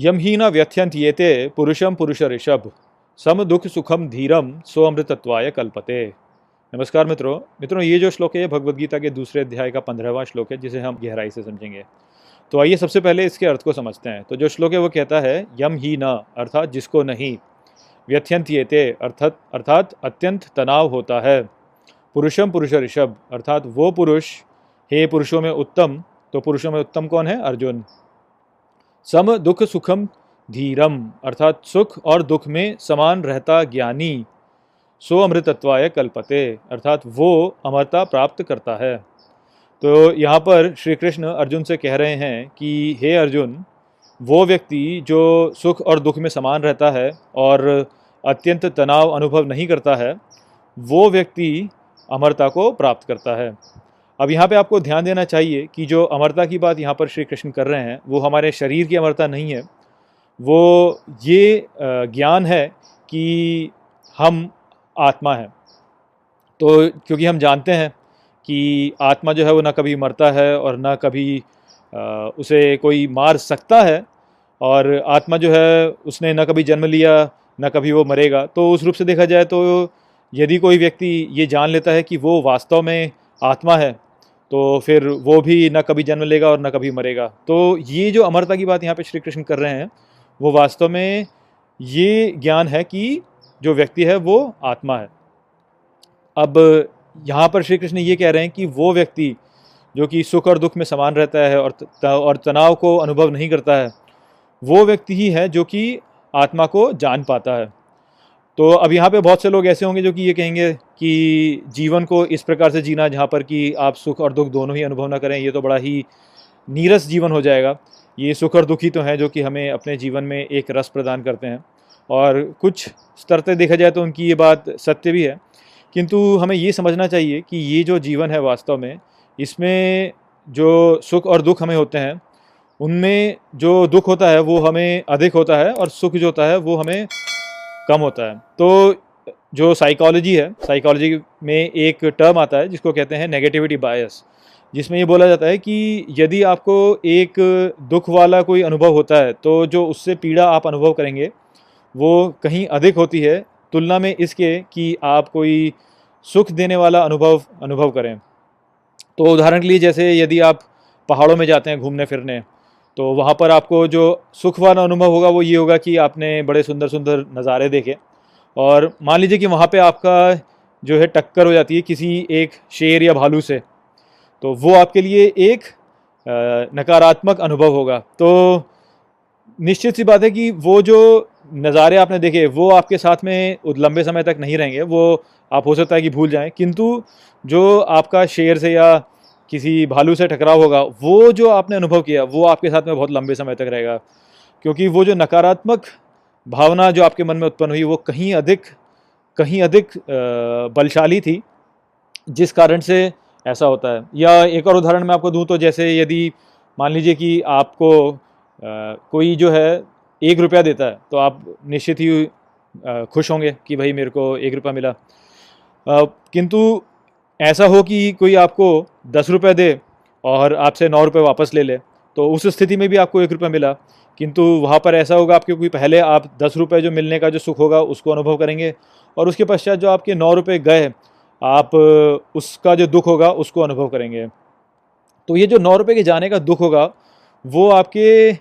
यम ही न व्यथ्यंत येते पुरुषम पुरुष ऋषभ सम दुख सुखम धीरम सो अमृतत्वाय कल्पते। नमस्कार मित्रों। मित्रों, ये जो श्लोक है, ये भगवद गीता के दूसरे अध्याय का पंद्रहवां श्लोक है, जिसे हम गहराई से समझेंगे। तो आइए सबसे पहले इसके अर्थ को समझते हैं। तो जो श्लोक है, वो कहता है यम ही न अर्थात जिसको नहीं व्यथ्यंत येते, अर्थात अर्थात अत्यंत तनाव होता है। पुरुषम पुरुष ऋषभ, अर्थात वो पुरुष, हे पुरुषों में उत्तम तो पुरुषों में उत्तम कौन है? अर्जुन। सम दुख सुखम धीरम, अर्थात सुख और दुख में समान रहता ज्ञानी। सो अमृतत्वाय कल्पते, अर्थात वो अमरता प्राप्त करता है। तो यहाँ पर श्री कृष्ण अर्जुन से कह रहे हैं कि, हे अर्जुन, वो व्यक्ति जो सुख और दुख में समान रहता है और अत्यंत तनाव अनुभव नहीं करता है, वो व्यक्ति अमरता को प्राप्त करता है। अब यहाँ पे आपको ध्यान देना चाहिए कि जो अमरता की बात यहाँ पर श्री कृष्ण कर रहे हैं, वो हमारे शरीर की अमरता नहीं है। वो ये ज्ञान है कि हम आत्मा हैं। तो क्योंकि हम जानते हैं कि आत्मा जो है वो ना कभी मरता है और ना कभी उसे कोई मार सकता है और आत्मा जो है उसने ना कभी जन्म लिया, ना कभी वो मरेगा। तो उस रूप से देखा जाए तो यदि कोई व्यक्ति ये जान लेता है कि वो वास्तव में आत्मा है तो फिर वो भी ना कभी जन्म लेगा और ना कभी मरेगा। तो ये जो अमरता की बात यहाँ पे श्री कृष्ण कर रहे हैं, वो वास्तव में ये ज्ञान है कि जो व्यक्ति है वो आत्मा है। अब यहाँ पर श्री कृष्ण ये कह रहे हैं कि वो व्यक्ति जो कि सुख और दुख में समान रहता है और और तनाव को अनुभव नहीं करता है, वो व्यक्ति ही है जो कि आत्मा को जान पाता है। तो अब यहाँ पे बहुत से लोग ऐसे होंगे जो कि ये कहेंगे कि जीवन को इस प्रकार से जीना जहाँ पर कि आप सुख और दुख दोनों ही अनुभव ना करें, ये तो बड़ा ही नीरस जीवन हो जाएगा। ये सुख और दुख ही तो हैं जो कि हमें अपने जीवन में एक रस प्रदान करते हैं। और कुछ स्तर से देखा जाए तो उनकी ये बात सत्य भी है। किंतु हमें ये समझना चाहिए कि ये जो जीवन है वास्तव में, इसमें जो सुख और दुख हमें होते हैं, उनमें जो दुख होता है वो हमें अधिक होता है और सुख जो होता है वो हमें कम होता है। तो जो साइकोलॉजी है साइकोलॉजी में एक टर्म आता है, जिसको कहते हैं नेगेटिविटी बायस जिसमें ये बोला जाता है कि यदि आपको एक दुख वाला कोई अनुभव होता है तो जो उससे पीड़ा आप अनुभव करेंगे, वो कहीं अधिक होती है, तुलना में इसके कि आप कोई सुख देने वाला अनुभव अनुभव करें। तो उदाहरण के लिए जैसे यदि आप पहाड़ों में जाते हैं घूमने फिरने तो वहाँ पर आपको जो सुख वाला अनुभव होगा वो ये होगा कि आपने बड़े सुंदर सुंदर नज़ारे देखे। और मान लीजिए कि वहाँ पे आपका जो है टक्कर हो जाती है किसी एक शेर या भालू से तो वो आपके लिए एक नकारात्मक अनुभव होगा। तो निश्चित सी बात है कि वो जो नज़ारे आपने देखे, वो आपके साथ में लंबे समय तक नहीं रहेंगे। वो आप, हो सकता है कि भूल जाएँ। किंतु जो आपका शेर से या किसी भालू से टकराव होगा, वो जो आपने अनुभव किया, वो आपके साथ में बहुत लंबे समय तक रहेगा। क्योंकि वो जो नकारात्मक भावना जो आपके मन में उत्पन्न हुई, वो कहीं अधिक कहीं अधिक बलशाली थी, जिस कारण से ऐसा होता है। या एक और उदाहरण मैं आपको दूँ तो जैसे यदि मान लीजिए कि आपको कोई जो है एक रुपया देता है तो आप निश्चित ही खुश होंगे कि भाई मेरे को एक रुपया मिला। किंतु ऐसा हो कि कोई आपको दस रुपये दे और आपसे नौ रुपये वापस ले ले तो उस स्थिति में भी आपको एक रुपया मिला। किंतु वहाँ पर ऐसा होगा, आपके कोई पहले आप दस रुपये जो मिलने का जो सुख होगा, उसको अनुभव करेंगे और उसके पश्चात जो आपके नौ रुपये गए, आप उसका जो दुख होगा, उसको अनुभव करेंगे। तो ये जो नौ रुपये के जाने का दुख होगा, वो आपके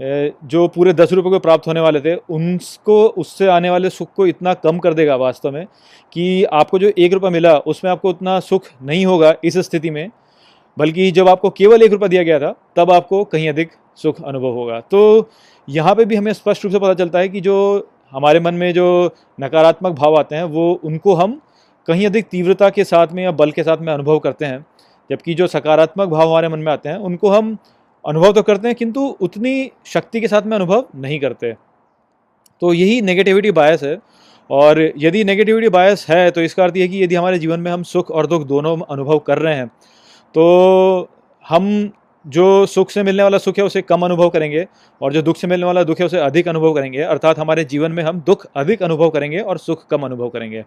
जो पूरे दस रुपये को प्राप्त होने वाले थे, उनको, उससे आने वाले सुख को इतना कम कर देगा वास्तव में कि आपको जो एक रुपया मिला, उसमें आपको उतना सुख नहीं होगा इस स्थिति में। बल्कि जब आपको केवल एक रुपया दिया गया था, तब आपको कहीं अधिक सुख अनुभव होगा। तो यहाँ पे भी हमें स्पष्ट रूप से पता चलता है कि जो हमारे मन में जो नकारात्मक भाव आते हैं, वो उनको हम कहीं अधिक तीव्रता के साथ में या बल के साथ में अनुभव करते हैं। जबकि जो सकारात्मक भाव हमारे मन में आते हैं, उनको हम अनुभव तो करते हैं, किंतु उतनी शक्ति के साथ में अनुभव नहीं करते। तो यही नेगेटिविटी बायस है। और यदि नेगेटिविटी बायस है तो इसका अर्थ ये कि यदि हमारे जीवन में हम सुख और दुख दोनों अनुभव कर रहे हैं तो हम जो सुख से मिलने वाला सुख है, उसे कम अनुभव करेंगे और जो दुख से मिलने वाला दुख है, उसे अधिक अनुभव करेंगे। अर्थात हमारे जीवन में हम दुख अधिक अनुभव करेंगे और सुख कम अनुभव करेंगे।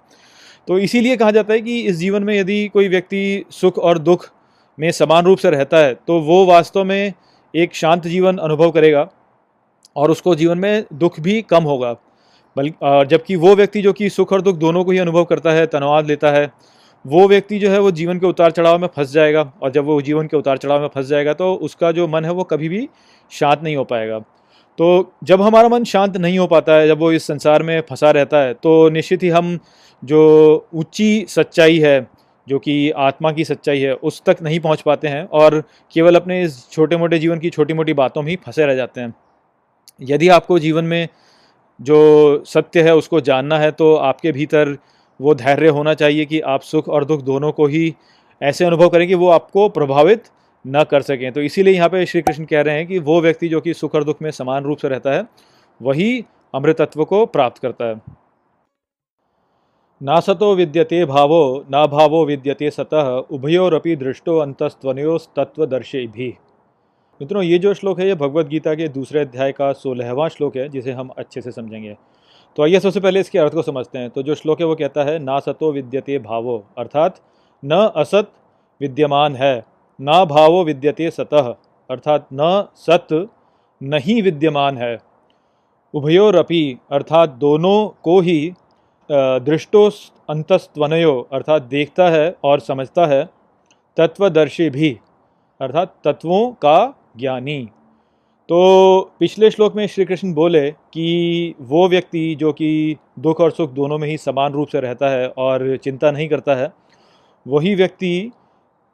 तो इसीलिए कहा जाता है कि इस जीवन में यदि कोई व्यक्ति सुख और दुख में समान रूप से रहता है तो वो वास्तव में एक शांत जीवन अनुभव करेगा और उसको जीवन में दुख भी कम होगा। बल्कि जबकि वो व्यक्ति जो कि सुख और दुख दोनों को ही अनुभव करता है, तनाव लेता है, वो व्यक्ति जो है वो जीवन के उतार चढ़ाव में फंस जाएगा और जब वो जीवन के उतार चढ़ाव में फंस जाएगा तो उसका जो मन है वो कभी भी शांत नहीं हो पाएगा। तो जब हमारा मन शांत नहीं हो पाता है, जब वो इस संसार में फंसा रहता है तो निश्चित ही हम जो ऊँची सच्चाई है जो कि आत्मा की सच्चाई है, उस तक नहीं पहुँच पाते हैं और केवल अपने इस छोटे मोटे जीवन की छोटी मोटी बातों में ही फंसे रह जाते हैं। यदि आपको जीवन में जो सत्य है, उसको जानना है तो आपके भीतर वो धैर्य होना चाहिए कि आप सुख और दुख दोनों को ही ऐसे अनुभव करें कि वो आपको प्रभावित न कर सकें। तो इसीलिए यहाँ पे श्री कृष्ण कह रहे हैं कि वो व्यक्ति जो कि सुख और दुख में समान रूप से रहता है, वही अमृतत्व को प्राप्त करता है। ना सतो विद्यते भावो, ना भावो विद्यते सतह उभयोरपि दृष्टो अंतस्त्वनयोस्तत्वदर्शी भी मित्रों, ये जो श्लोक है, ये भगवत गीता के दूसरे अध्याय का सोलहवां श्लोक है, जिसे हम अच्छे से समझेंगे। तो आइए सबसे पहले इसके अर्थ को समझते हैं। तो जो श्लोक है, वो कहता है, ना सतो विद्यते भावो अर्थात, न असत विद्यमान है ना भावो विद्यते सतह अर्थात, न सत नहीं विद्यमान है उभयोरपि अर्थात, दोनों को ही दृष्टो अंतस्त्वनयो अर्थात देखता है और समझता है, तत्वदर्शी भी, अर्थात तत्वों का ज्ञानी। तो पिछले श्लोक में श्री कृष्ण बोले कि वो व्यक्ति जो कि दुख और सुख दोनों में ही समान रूप से रहता है और चिंता नहीं करता है, वही व्यक्ति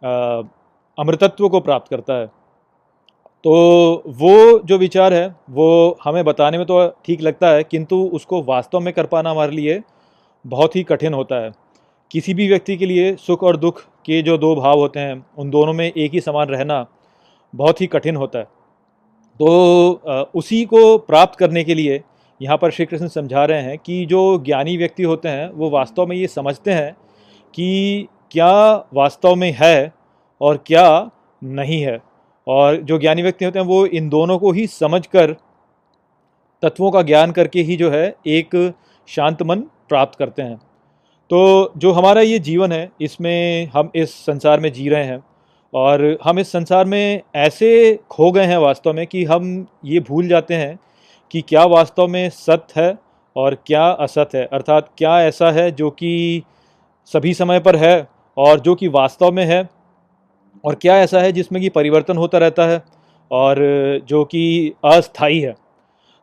अमृतत्व को प्राप्त करता है। तो वो जो विचार है, वो हमें बताने में तो ठीक लगता है, किंतु उसको वास्तव में कर पाना हमारे लिए बहुत ही कठिन होता है। किसी भी व्यक्ति के लिए सुख और दुख के जो दो भाव होते हैं, उन दोनों में एक ही समान रहना बहुत ही कठिन होता है। तो उसी को प्राप्त करने के लिए यहाँ पर श्री कृष्ण समझा रहे हैं कि जो ज्ञानी व्यक्ति होते हैं, वो वास्तव में ये समझते हैं कि क्या वास्तव में है और क्या नहीं है। और जो ज्ञानी व्यक्ति होते हैं, वो इन दोनों को ही समझकर, तत्वों का ज्ञान करके ही जो है, एक शांत मन प्राप्त करते हैं। तो जो हमारा ये जीवन है, इसमें हम इस संसार में जी रहे हैं और हम इस संसार में ऐसे खो गए हैं वास्तव में कि हम ये भूल जाते हैं कि क्या वास्तव में सत्य है और क्या असत्य है। अर्थात क्या ऐसा है जो कि सभी समय पर है और जो कि वास्तव में है और क्या ऐसा है जिसमें कि परिवर्तन होता रहता है और जो कि अस्थाई है।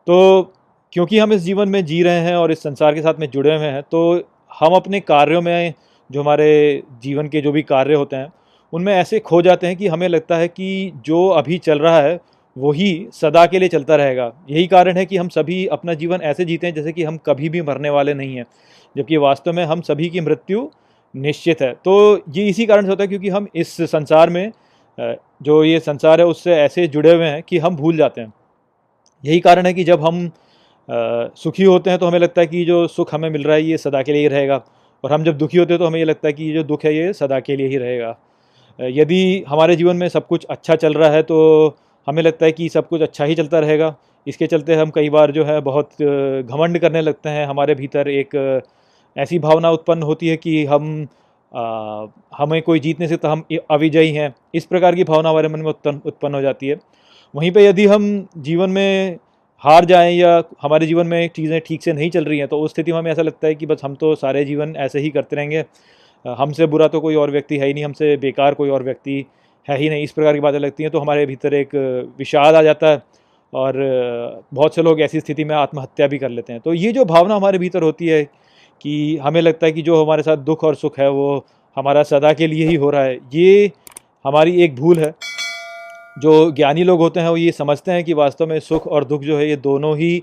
तो क्योंकि हम इस जीवन में जी रहे हैं और इस संसार के साथ में जुड़े हुए हैं तो हम अपने कार्यों में जो हमारे जीवन के जो भी कार्य होते हैं, उनमें ऐसे खो जाते हैं कि हमें लगता है कि जो अभी चल रहा है, वही सदा के लिए चलता रहेगा। यही कारण है कि हम सभी अपना जीवन ऐसे जीते हैं, जैसे कि हम कभी भी मरने वाले नहीं हैं, जबकि वास्तव में हम सभी की मृत्यु निश्चित है। तो ये इसी कारण से होता है क्योंकि हम इस संसार में जो ये संसार है, उससे ऐसे जुड़े हुए हैं कि हम भूल जाते हैं। यही कारण है कि जब हम सुखी होते हैं तो हमें लगता है कि जो सुख हमें मिल रहा है ये सदा के लिए ही रहेगा। और हम जब दुखी होते हैं तो हमें ये लगता है कि ये जो दुख है ये सदा के लिए ही रहेगा। यदि हमारे जीवन में सब कुछ अच्छा चल रहा है तो हमें लगता है कि सब कुछ अच्छा ही चलता रहेगा। इसके चलते हम कई बार जो है बहुत घमंड करने लगते हैं। हमारे भीतर एक ऐसी भावना उत्पन्न होती है कि हम आ, हमें कोई जीतने से तो हम अविजयी हैं। इस प्रकार की भावना हमारे मन में उत्पन्न उत्पन्न हो जाती है। वहीं पे यदि हम जीवन में हार जाएँ या हमारे जीवन में चीज़ें ठीक से नहीं चल रही हैं तो उस स्थिति में हमें ऐसा लगता है कि बस हम तो सारे जीवन ऐसे ही करते रहेंगे। हमसे बुरा तो कोई और व्यक्ति है ही नहीं, हमसे बेकार कोई और व्यक्ति है ही नहीं। इस प्रकार की बातें लगती हैं तो हमारे भीतर एक विषाद आ जाता है और बहुत से लोग ऐसी स्थिति में आत्महत्या भी कर लेते हैं। तो ये जो भावना हमारे भीतर होती है कि हमें लगता है कि जो हमारे साथ दुख और सुख है, वो हमारा सदा के लिए ही हो रहा है, ये हमारी एक भूल है। जो ज्ञानी लोग होते हैं वो ये समझते हैं कि वास्तव में सुख और दुख जो है ये दोनों ही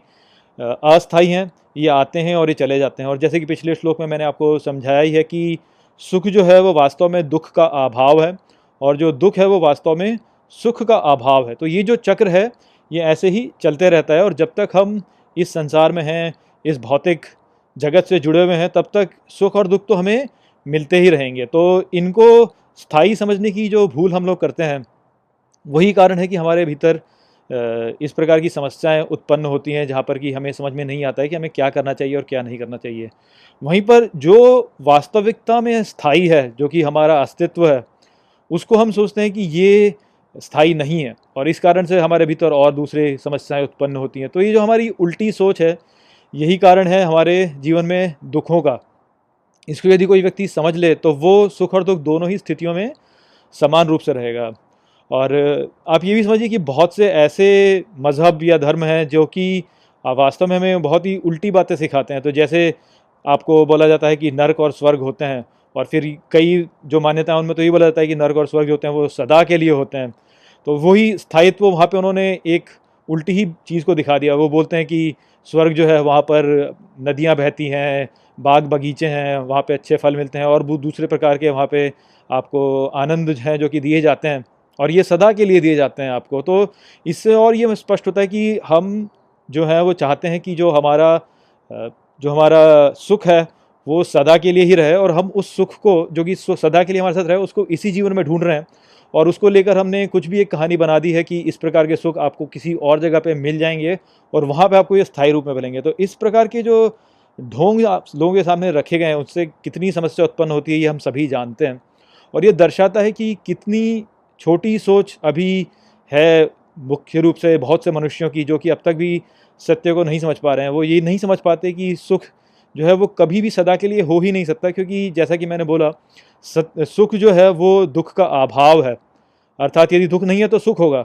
अस्थाई हैं, ये आते हैं और ये चले जाते हैं। और जैसे कि पिछले श्लोक में मैंने आपको समझाया ही है कि सुख जो है वो वास्तव में दुख का अभाव है और जो दुख है वो वास्तव में सुख का अभाव है। तो ये जो चक्र है, ये ऐसे ही चलते रहता है और जब तक हम इस संसार में हैं, इस भौतिक जगत से जुड़े हुए हैं, तब तक सुख और दुख तो हमें मिलते ही रहेंगे। तो इनको स्थायी समझने की जो भूल हम लोग करते हैं वही कारण है कि हमारे भीतर इस प्रकार की समस्याएँ उत्पन्न होती हैं, जहाँ पर कि हमें समझ में नहीं आता है कि हमें क्या करना चाहिए और क्या नहीं करना चाहिए। वहीं पर जो वास्तविकता में स्थायी है, जो कि हमारा अस्तित्व है, उसको हम सोचते हैं कि ये स्थायी नहीं है और इस कारण से हमारे भीतर और दूसरे समस्याएँ उत्पन्न होती हैं। तो ये जो हमारी उल्टी सोच है, यही कारण है हमारे जीवन में दुखों का। इसको यदि कोई व्यक्ति समझ ले तो वो सुख और दुख दोनों ही स्थितियों में समान रूप से रहेगा। और आप ये भी समझिए कि बहुत से ऐसे मज़हब या धर्म हैं जो कि वास्तव में हमें बहुत ही उल्टी बातें सिखाते हैं। तो जैसे आपको बोला जाता है कि नर्क और स्वर्ग होते हैं और फिर कई जो मान्यताएँ उनमें तो ये बोला जाता है कि नर्क और स्वर्ग होते हैं, वो सदा के लिए होते हैं। तो वही स्थायित्व वहाँ पर उन्होंने एक उल्टी ही चीज़ को दिखा दिया। वो बोलते हैं कि स्वर्ग जो है, वहाँ पर नदियाँ बहती हैं, बाग बगीचे हैं, वहाँ पे अच्छे फल मिलते हैं और दूसरे प्रकार के वहाँ पे आपको आनंद हैं जो कि दिए जाते हैं। और ये सदा के लिए दिए जाते हैं आपको। तो इससे और ये स्पष्ट होता है कि हम जो है, वो चाहते हैं कि जो हमारा जो हमारा सुख है, वो सदा के लिए ही रहे और हम उस सुख को, जो कि सदा के लिए हमारे साथ रहे, उसको इसी जीवन में ढूंढ रहे हैं। और उसको लेकर हमने कुछ भी एक कहानी बना दी है कि इस प्रकार के सुख आपको किसी और जगह पे मिल जाएँगे और वहाँ पे आपको ये स्थायी रूप में मिलेंगे। तो इस प्रकार के जो ढोंग आप, लोगों के सामने रखे गए हैं, उससे कितनी समस्या उत्पन्न होती है, ये हम सभी जानते हैं। और ये दर्शाता है कि कितनी छोटी सोच अभी है मुख्य रूप से बहुत से मनुष्यों की, जो कि अब तक भी सत्य को नहीं समझ पा रहे हैं। वो ये नहीं समझ पाते कि सुख जो है वो कभी भी सदा के लिए हो ही नहीं सकता, क्योंकि जैसा कि मैंने बोला सुख जो है वो दुख का अभाव है। अर्थात यदि दुख नहीं है तो सुख होगा,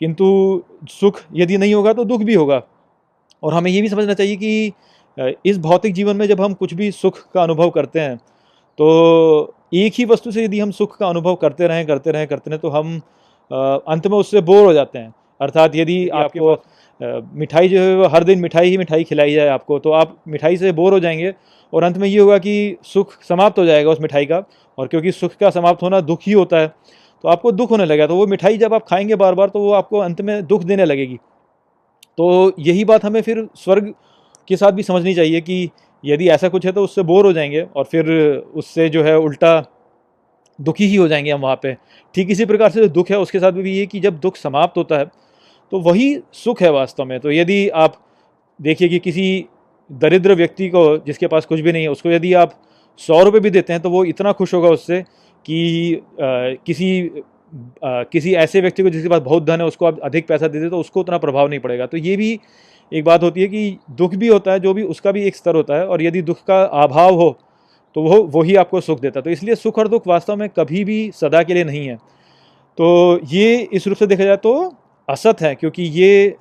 किंतु सुख यदि नहीं होगा तो दुख भी होगा। और हमें ये भी समझना चाहिए कि इस भौतिक जीवन में जब हम कुछ भी सुख का अनुभव करते हैं तो एक ही वस्तु से यदि हम सुख का अनुभव करते रहें करते रहें करते रहें तो हम अंत में उससे बोर हो जाते हैं। अर्थात यदि आपको मिठाई जो है वो हर दिन मिठाई ही मिठाई खिलाई जाए आपको तो आप मिठाई से बोर हो जाएँगे और अंत में ये होगा कि सुख समाप्त हो जाएगा उस मिठाई का और क्योंकि सुख का समाप्त होना दुख ही होता है तो आपको दुख होने लगेगा। तो वो मिठाई जब आप खाएँगे बार बार तो वो आपको अंत में दुख देने लगेगी। तो यही बात हमें फिर स्वर्ग के साथ भी समझनी चाहिए कि यदि ऐसा कुछ है तो उससे बोर हो जाएँगे और फिर उससे जो है उल्टा दुखी ही हो जाएँगे हम वहाँ पे। ठीक इसी प्रकार से जो दुख है उसके साथ भी ये कि जब दुख समाप्त होता है तो वही सुख है वास्तव में। तो यदि आप देखिए कि किसी दरिद्र व्यक्ति को जिसके पास कुछ भी नहीं है उसको यदि आप सौ रुपये भी देते हैं तो वो इतना खुश होगा उससे कि आ, किसी आ, किसी ऐसे व्यक्ति को जिसके पास बहुत धन है उसको आप अधिक पैसा दे दे तो उसको उतना प्रभाव नहीं पड़ेगा। तो ये भी एक बात होती है कि दुख भी होता है, जो भी उसका भी एक स्तर होता है, और यदि दुख का अभाव हो तो वो वही आपको सुख देता है। तो इसलिए सुख और दुख वास्तव में कभी भी सदा के लिए नहीं है। तो ये इस रूप से देखा जाए तो असत है, क्योंकि ये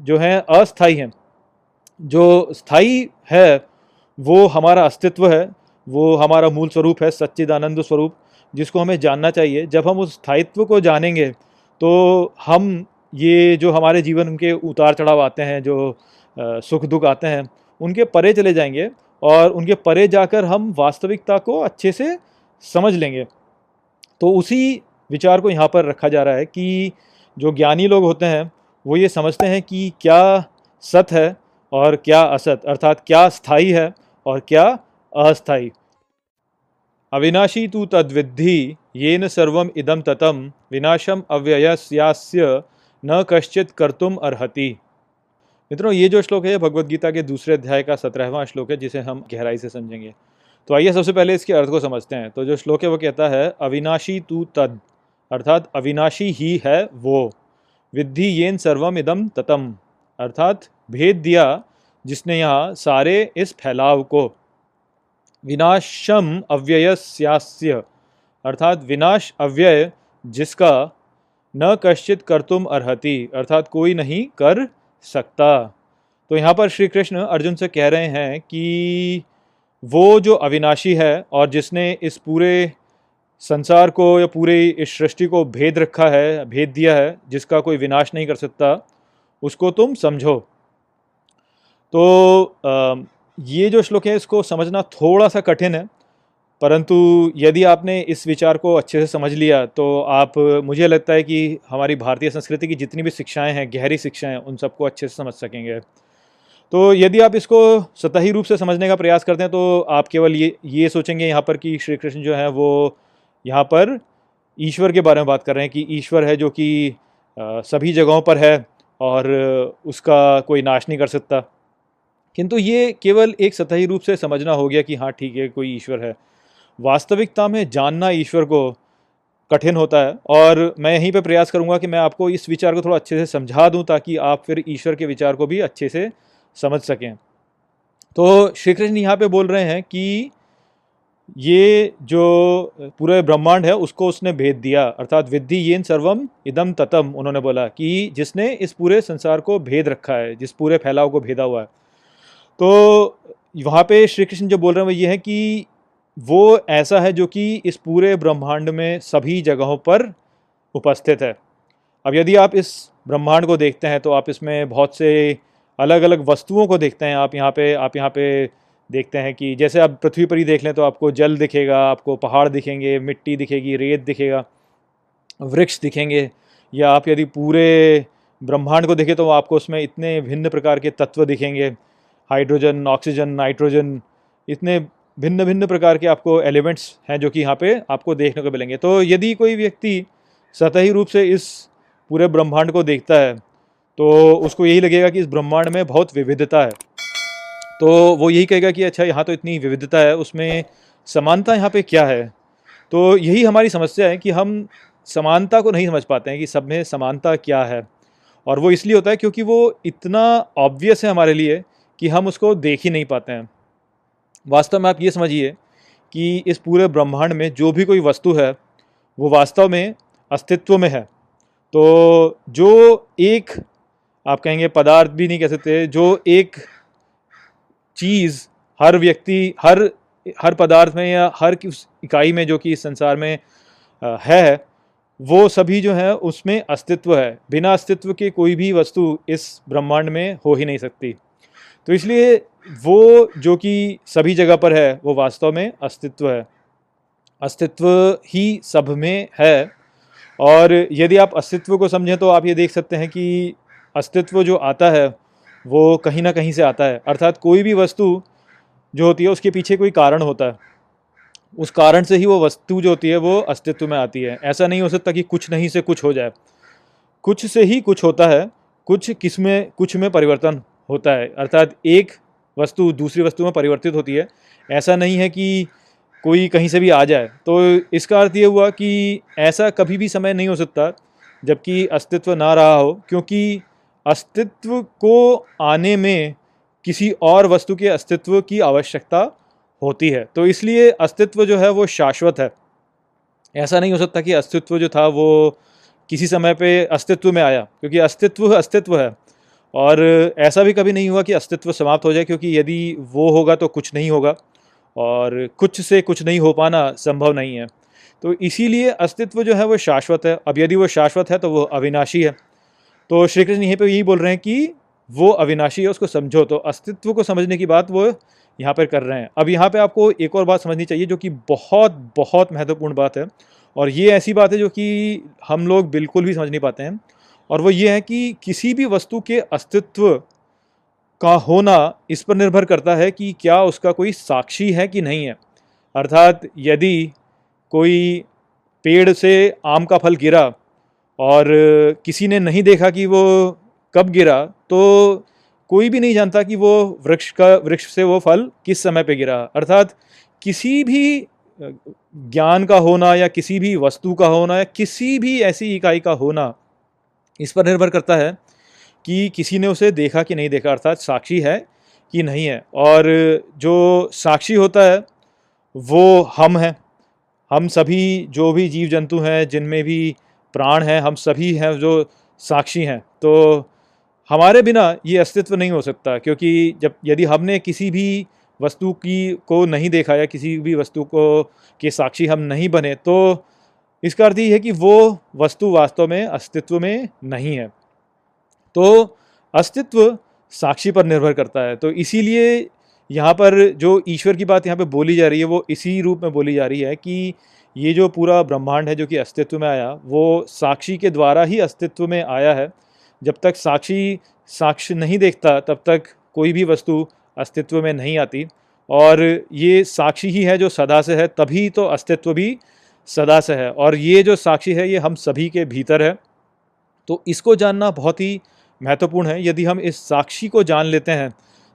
जो है अस्थाई हैं। जो स्थायी है, वो हमारा अस्तित्व है, वो हमारा मूल स्वरूप है, सच्चिदानंद स्वरूप, जिसको हमें जानना चाहिए। जब हम उस स्थायित्व को जानेंगे तो हम ये जो हमारे जीवन के उतार चढ़ाव आते हैं, जो सुख दुख आते हैं, उनके परे चले जाएँगे और उनके परे जाकर हम वास्तविकता को अच्छे से समझ लेंगे। तो उसी विचार को यहाँ पर रखा जा रहा है कि जो ज्ञानी लोग होते हैं, वो ये समझते हैं कि क्या सत है और क्या असत, अर्थात क्या स्थायी है और क्या अस्थाई अविनाशी तू तद्विद्धि येन सर्वम इदम ततम, विनाशम अव्ययस्यास्य न कश्चित कर्तुम अर्हति। मित्रों, ये जो श्लोक है भगवत गीता के दूसरे अध्याय का सत्रहवां श्लोक है, जिसे हम गहराई से समझेंगे। तो आइए सबसे पहले इसके अर्थ को समझते हैं। तो जो श्लोक है, वो कहता है, अविनाशी तू तद अर्थात, अविनाशी ही है वो। विद्धि येन सर्वम इदम ततम अर्थात, भेद दिया जिसने यहाँ सारे इस फैलाव को। विनाशम अव्ययस्यास्य अर्थात, विनाश अव्यय जिसका न कश्चित कर तुम अर्हति, अर्थात कोई नहीं कर सकता। तो यहाँ पर श्री कृष्ण अर्जुन से कह रहे हैं कि वो जो अविनाशी है और जिसने इस पूरे संसार को या पूरे इस सृष्टि को भेद रखा है, भेद दिया है, जिसका कोई विनाश नहीं कर सकता, उसको तुम समझो। तो ये जो श्लोक है, इसको समझना थोड़ा सा कठिन है परंतु यदि आपने इस विचार को अच्छे से समझ लिया तो आप, मुझे लगता है कि हमारी भारतीय संस्कृति की जितनी भी शिक्षाएँ हैं, गहरी शिक्षाएँ, उन सबको अच्छे से समझ सकेंगे। तो यदि आप इसको सतही रूप से समझने का प्रयास करते हैं तो आप केवल ये ये सोचेंगे यहाँ पर कि श्री कृष्ण जो है, वो यहाँ पर ईश्वर के बारे में बात कर रहे हैं कि ईश्वर है जो कि सभी जगहों पर है और उसका कोई नाश नहीं कर सकता। किंतु ये केवल एक सतही रूप से समझना हो गया कि हाँ ठीक है, कोई ईश्वर है। वास्तविकता में जानना ईश्वर को कठिन होता है और मैं यहीं पे प्रयास करूँगा कि मैं आपको इस विचार को थोड़ा अच्छे से समझा दूँ ताकि आप फिर ईश्वर के विचार को भी अच्छे से समझ सकें। तो श्री कृष्ण यहाँ पे बोल रहे हैं कि ये जो पूरे ब्रह्मांड है, उसको उसने भेद दिया। अर्थात विद्धि येन सर्वम इदम ततम, उन्होंने बोला कि जिसने इस पूरे संसार को भेद रखा है, जिस पूरे फैलाव को भेदा हुआ है। तो वहाँ पे श्री कृष्ण जो बोल रहे हैं वो ये है कि वो ऐसा है जो कि इस पूरे ब्रह्मांड में सभी जगहों पर उपस्थित है। अब यदि आप इस ब्रह्मांड को देखते हैं तो आप इसमें बहुत से अलग अलग वस्तुओं को देखते हैं। आप यहाँ पे, आप यहाँ पे देखते हैं कि जैसे आप पृथ्वी पर ही देख लें तो आपको जल दिखेगा, आपको पहाड़ दिखेंगे, मिट्टी दिखेगी, रेत दिखेगा, वृक्ष दिखेंगे। या आप यदि पूरे ब्रह्मांड को देखें तो आपको उसमें इतने भिन्न प्रकार के तत्व दिखेंगे। हाइड्रोजन, ऑक्सीजन, नाइट्रोजन, इतने भिन्न भिन्न प्रकार के आपको एलिमेंट्स हैं जो कि यहाँ पे आपको देखने को मिलेंगे। तो यदि कोई व्यक्ति सतही रूप से इस पूरे ब्रह्मांड को देखता है तो उसको यही लगेगा कि इस ब्रह्मांड में बहुत विविधता है। तो वो यही कहेगा कि अच्छा यहाँ तो इतनी विविधता है, उसमें समानता यहाँ पे क्या है? तो यही हमारी समस्या है कि हम समानता को नहीं समझ पाते हैं कि सब में समानता क्या है। और वो इसलिए होता है क्योंकि वो इतना ऑब्वियस है हमारे लिए कि हम उसको देख ही नहीं पाते हैं। वास्तव में आप ये समझिए कि इस पूरे ब्रह्मांड में जो भी कोई वस्तु है, वो वास्तव में अस्तित्व में है। तो जो एक, आप कहेंगे पदार्थ भी नहीं कह सकते, जो एक चीज़ हर व्यक्ति, हर हर पदार्थ में या हर उस इकाई में जो कि इस संसार में है, वो सभी जो है उसमें अस्तित्व है। बिना अस्तित्व के कोई भी वस्तु इस ब्रह्मांड में हो ही नहीं सकती। तो इसलिए वो जो कि सभी जगह पर है, वो वास्तव में अस्तित्व है। अस्तित्व ही सब में है। और यदि आप अस्तित्व को समझें तो आप ये देख सकते हैं कि अस्तित्व जो आता है, वो कहीं ना कहीं से आता है। अर्थात कोई भी वस्तु जो होती है, उसके पीछे कोई कारण होता है। उस कारण से ही वो वस्तु जो होती है, वो अस्तित्व में आती है। ऐसा नहीं हो सकता कि कुछ नहीं से कुछ हो जाए। कुछ से ही कुछ होता है, कुछ किसमें, कुछ में परिवर्तन। होता है। अर्थात एक वस्तु दूसरी वस्तु में परिवर्तित होती है। ऐसा नहीं है कि कोई कहीं से भी आ जाए। तो इसका अर्थ ये हुआ कि ऐसा कभी भी समय नहीं हो सकता, जबकि अस्तित्व ना रहा हो, क्योंकि अस्तित्व को आने में किसी और वस्तु के अस्तित्व की आवश्यकता होती है। तो इसलिए अस्तित्व जो है वो शाश्वत है। ऐसा नहीं हो सकता कि अस्तित्व जो था वो किसी समय पे अस्तित्व में आया, क्योंकि अस्तित्व अस्तित्व है। और ऐसा भी कभी नहीं हुआ कि अस्तित्व समाप्त हो जाए, क्योंकि यदि वो होगा तो कुछ नहीं होगा और कुछ से कुछ नहीं हो पाना संभव नहीं है। तो इसीलिए अस्तित्व जो है वो शाश्वत है। अब यदि वो शाश्वत है तो वो अविनाशी है। तो श्री कृष्ण यहीं पर यही बोल रहे हैं कि वो अविनाशी है, उसको समझो। तो अस्तित्व को समझने की बात वो यहाँ पर कर रहे हैं। अब यहाँ पे आपको एक और बात समझनी चाहिए, जो कि बहुत बहुत महत्वपूर्ण बात है। और ये ऐसी बात है जो कि हम लोग बिल्कुल भी समझ नहीं पाते हैं। और वो ये है कि किसी भी वस्तु के अस्तित्व का होना इस पर निर्भर करता है कि क्या उसका कोई साक्षी है कि नहीं है। अर्थात यदि कोई पेड़ से आम का फल गिरा और किसी ने नहीं देखा कि वो कब गिरा तो कोई भी नहीं जानता कि वो वृक्ष का, वृक्ष से वो फल किस समय पे गिरा। अर्थात किसी भी ज्ञान का होना या किसी भी वस्तु का होना या किसी भी ऐसी इकाई का होना इस पर निर्भर करता है कि किसी ने उसे देखा कि नहीं देखा, अर्थात साक्षी है कि नहीं है। और जो साक्षी होता है, वो हम हैं। हम सभी जो भी जीव जंतु हैं, जिनमें भी प्राण हैं, हम सभी हैं जो साक्षी हैं। तो हमारे बिना ये अस्तित्व नहीं हो सकता, क्योंकि जब यदि हमने किसी भी वस्तु की को नहीं देखा या किसी भी वस्तु को, के साक्षी हम नहीं बने तो इसका अर्थ ये है कि वो वस्तु वास्तव में अस्तित्व में नहीं है। तो अस्तित्व साक्षी पर निर्भर करता है। तो इसीलिए यहाँ पर जो ईश्वर की बात यहाँ पे बोली जा रही है, वो इसी रूप में बोली जा रही है कि ये जो पूरा ब्रह्मांड है जो कि अस्तित्व में आया, वो साक्षी के द्वारा ही अस्तित्व में आया है। जब तक साक्षी साक्ष्य नहीं देखता, तब तक कोई भी वस्तु अस्तित्व में नहीं आती। और ये साक्षी ही है जो सदा से है, तभी तो अस्तित्व भी सदा से है। और ये जो साक्षी है, ये हम सभी के भीतर है। तो इसको जानना बहुत ही महत्वपूर्ण है। यदि हम इस साक्षी को जान लेते हैं,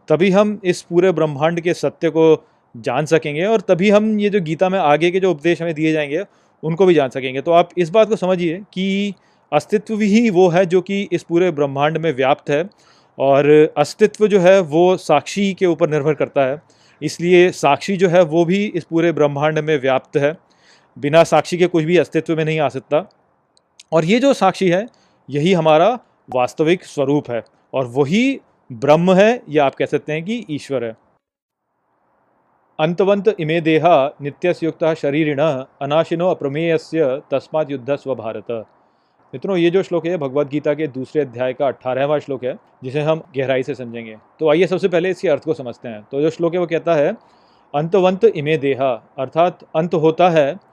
तभी हम इस पूरे ब्रह्मांड के सत्य को जान सकेंगे और तभी हम ये जो गीता में आगे के जो उपदेश हमें दिए जाएँगे, उनको भी जान सकेंगे। तो आप इस बात को समझिए कि अस्तित्व ही वो है जो कि इस पूरे ब्रह्मांड में व्याप्त है और अस्तित्व जो है वो साक्षी के ऊपर निर्भर करता है। इसलिए साक्षी जो है वो भी इस पूरे ब्रह्मांड में व्याप्त है। बिना साक्षी के कुछ भी अस्तित्व में नहीं आ सकता। और ये जो साक्षी है, यही हमारा वास्तविक स्वरूप है और वही ब्रह्म है, या आप कह सकते हैं कि ईश्वर है। अंतवंत इमे देहा नित्यस्युक्त शरीरिण अनाशिनो अप्रमेयस्य तस्मात् युद्ध स्वभारत। मित्रों, ये जो श्लोक है भगवत गीता के दूसरे अध्याय का अट्ठारहवा श्लोक है, जिसे हम गहराई से समझेंगे। तो आइए सबसे पहले इसके अर्थ को समझते हैं। तो जो श्लोक है, वो कहता है, अंतवंत इमे देहा अर्थात अंत होता है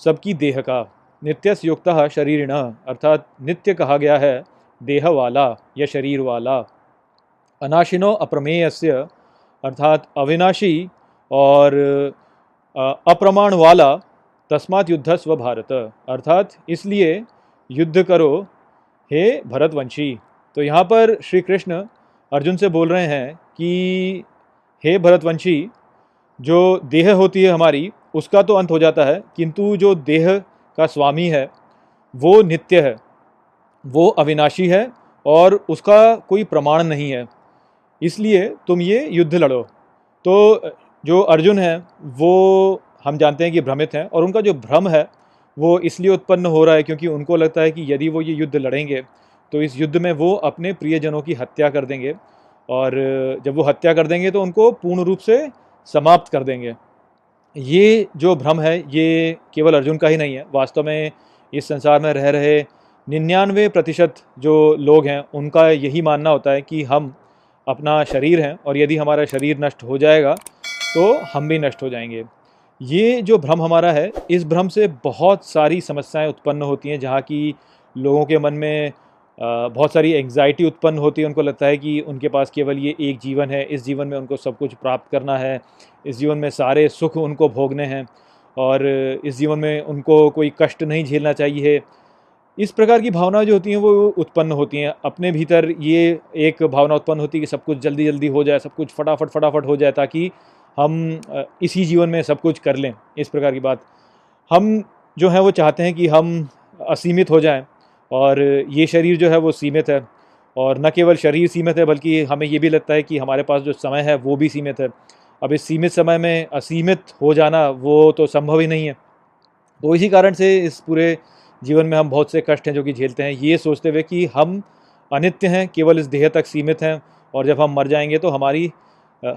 सबकी देह का नित्यस युक्त शरीरिण, अर्थात नित्य कहा गया है देह वाला या शरीर वाला अनाशिनो अप्रमेयस्य, अर्थात अविनाशी और अप्रमाण वाला तस्मात युद्ध स्व भारत अर्थात इसलिए युद्ध करो, हे भरतवंशी। तो यहाँ पर श्री कृष्ण अर्जुन से बोल रहे हैं कि, हे भरतवंशी, जो देह होती है हमारी उसका तो अंत हो जाता है, किंतु जो देह का स्वामी है, वो नित्य है, वो अविनाशी है और उसका कोई प्रमाण नहीं है। इसलिए तुम ये युद्ध लड़ो। तो जो अर्जुन है, वो हम जानते हैं कि भ्रमित हैं और उनका जो भ्रम है, वो इसलिए उत्पन्न हो रहा है क्योंकि उनको लगता है कि यदि वो ये युद्ध लड़ेंगे तो इस युद्ध में वो अपने प्रियजनों की हत्या कर देंगे और जब वो हत्या कर देंगे तो उनको पूर्ण रूप से समाप्त कर देंगे। ये जो भ्रम है, ये केवल अर्जुन का ही नहीं है। वास्तव में इस संसार में रह रहे निन्यानवे प्रतिशत जो लोग हैं, उनका यही मानना होता है कि हम अपना शरीर हैं और यदि हमारा शरीर नष्ट हो जाएगा तो हम भी नष्ट हो जाएँगे। ये जो भ्रम हमारा है, इस भ्रम से बहुत सारी समस्याएँ उत्पन्न होती हैं, जहाँ की लोगों के मन में बहुत सारी एंग्जाइटी उत्पन्न होती है, उनको लगता है कि उनके पास केवल ये एक जीवन है। इस जीवन में उनको सब कुछ प्राप्त करना है। इस जीवन में सारे सुख उनको भोगने हैं और इस जीवन में उनको कोई कष्ट नहीं झेलना चाहिए। इस प्रकार की भावना जो होती हैं, वो उत्पन्न होती हैं। अपने भीतर ये एक भावना उत्पन्न होती है कि सब कुछ जल्दी जल्दी हो जाए, सब कुछ फटाफट फटाफट हो जाए ताकि हम इसी जीवन में सब कुछ कर लें। इस प्रकार की बात। हम जो हैं, वो चाहते हैं कि हम असीमित हो जाएँ। और ये शरीर जो है वो सीमित है। और न केवल शरीर सीमित है, बल्कि हमें ये भी लगता है कि हमारे पास जो समय है, वो भी सीमित है। अब इस सीमित समय में असीमित हो जाना, वो तो संभव ही नहीं है। तो इसी कारण से इस पूरे जीवन में हम बहुत से कष्ट हैं जो कि झेलते हैं। ये सोचते हुए कि हम अनित्य हैं, केवल इस देह तक सीमित हैं, और जब हम मर जाएँगे तो हमारी,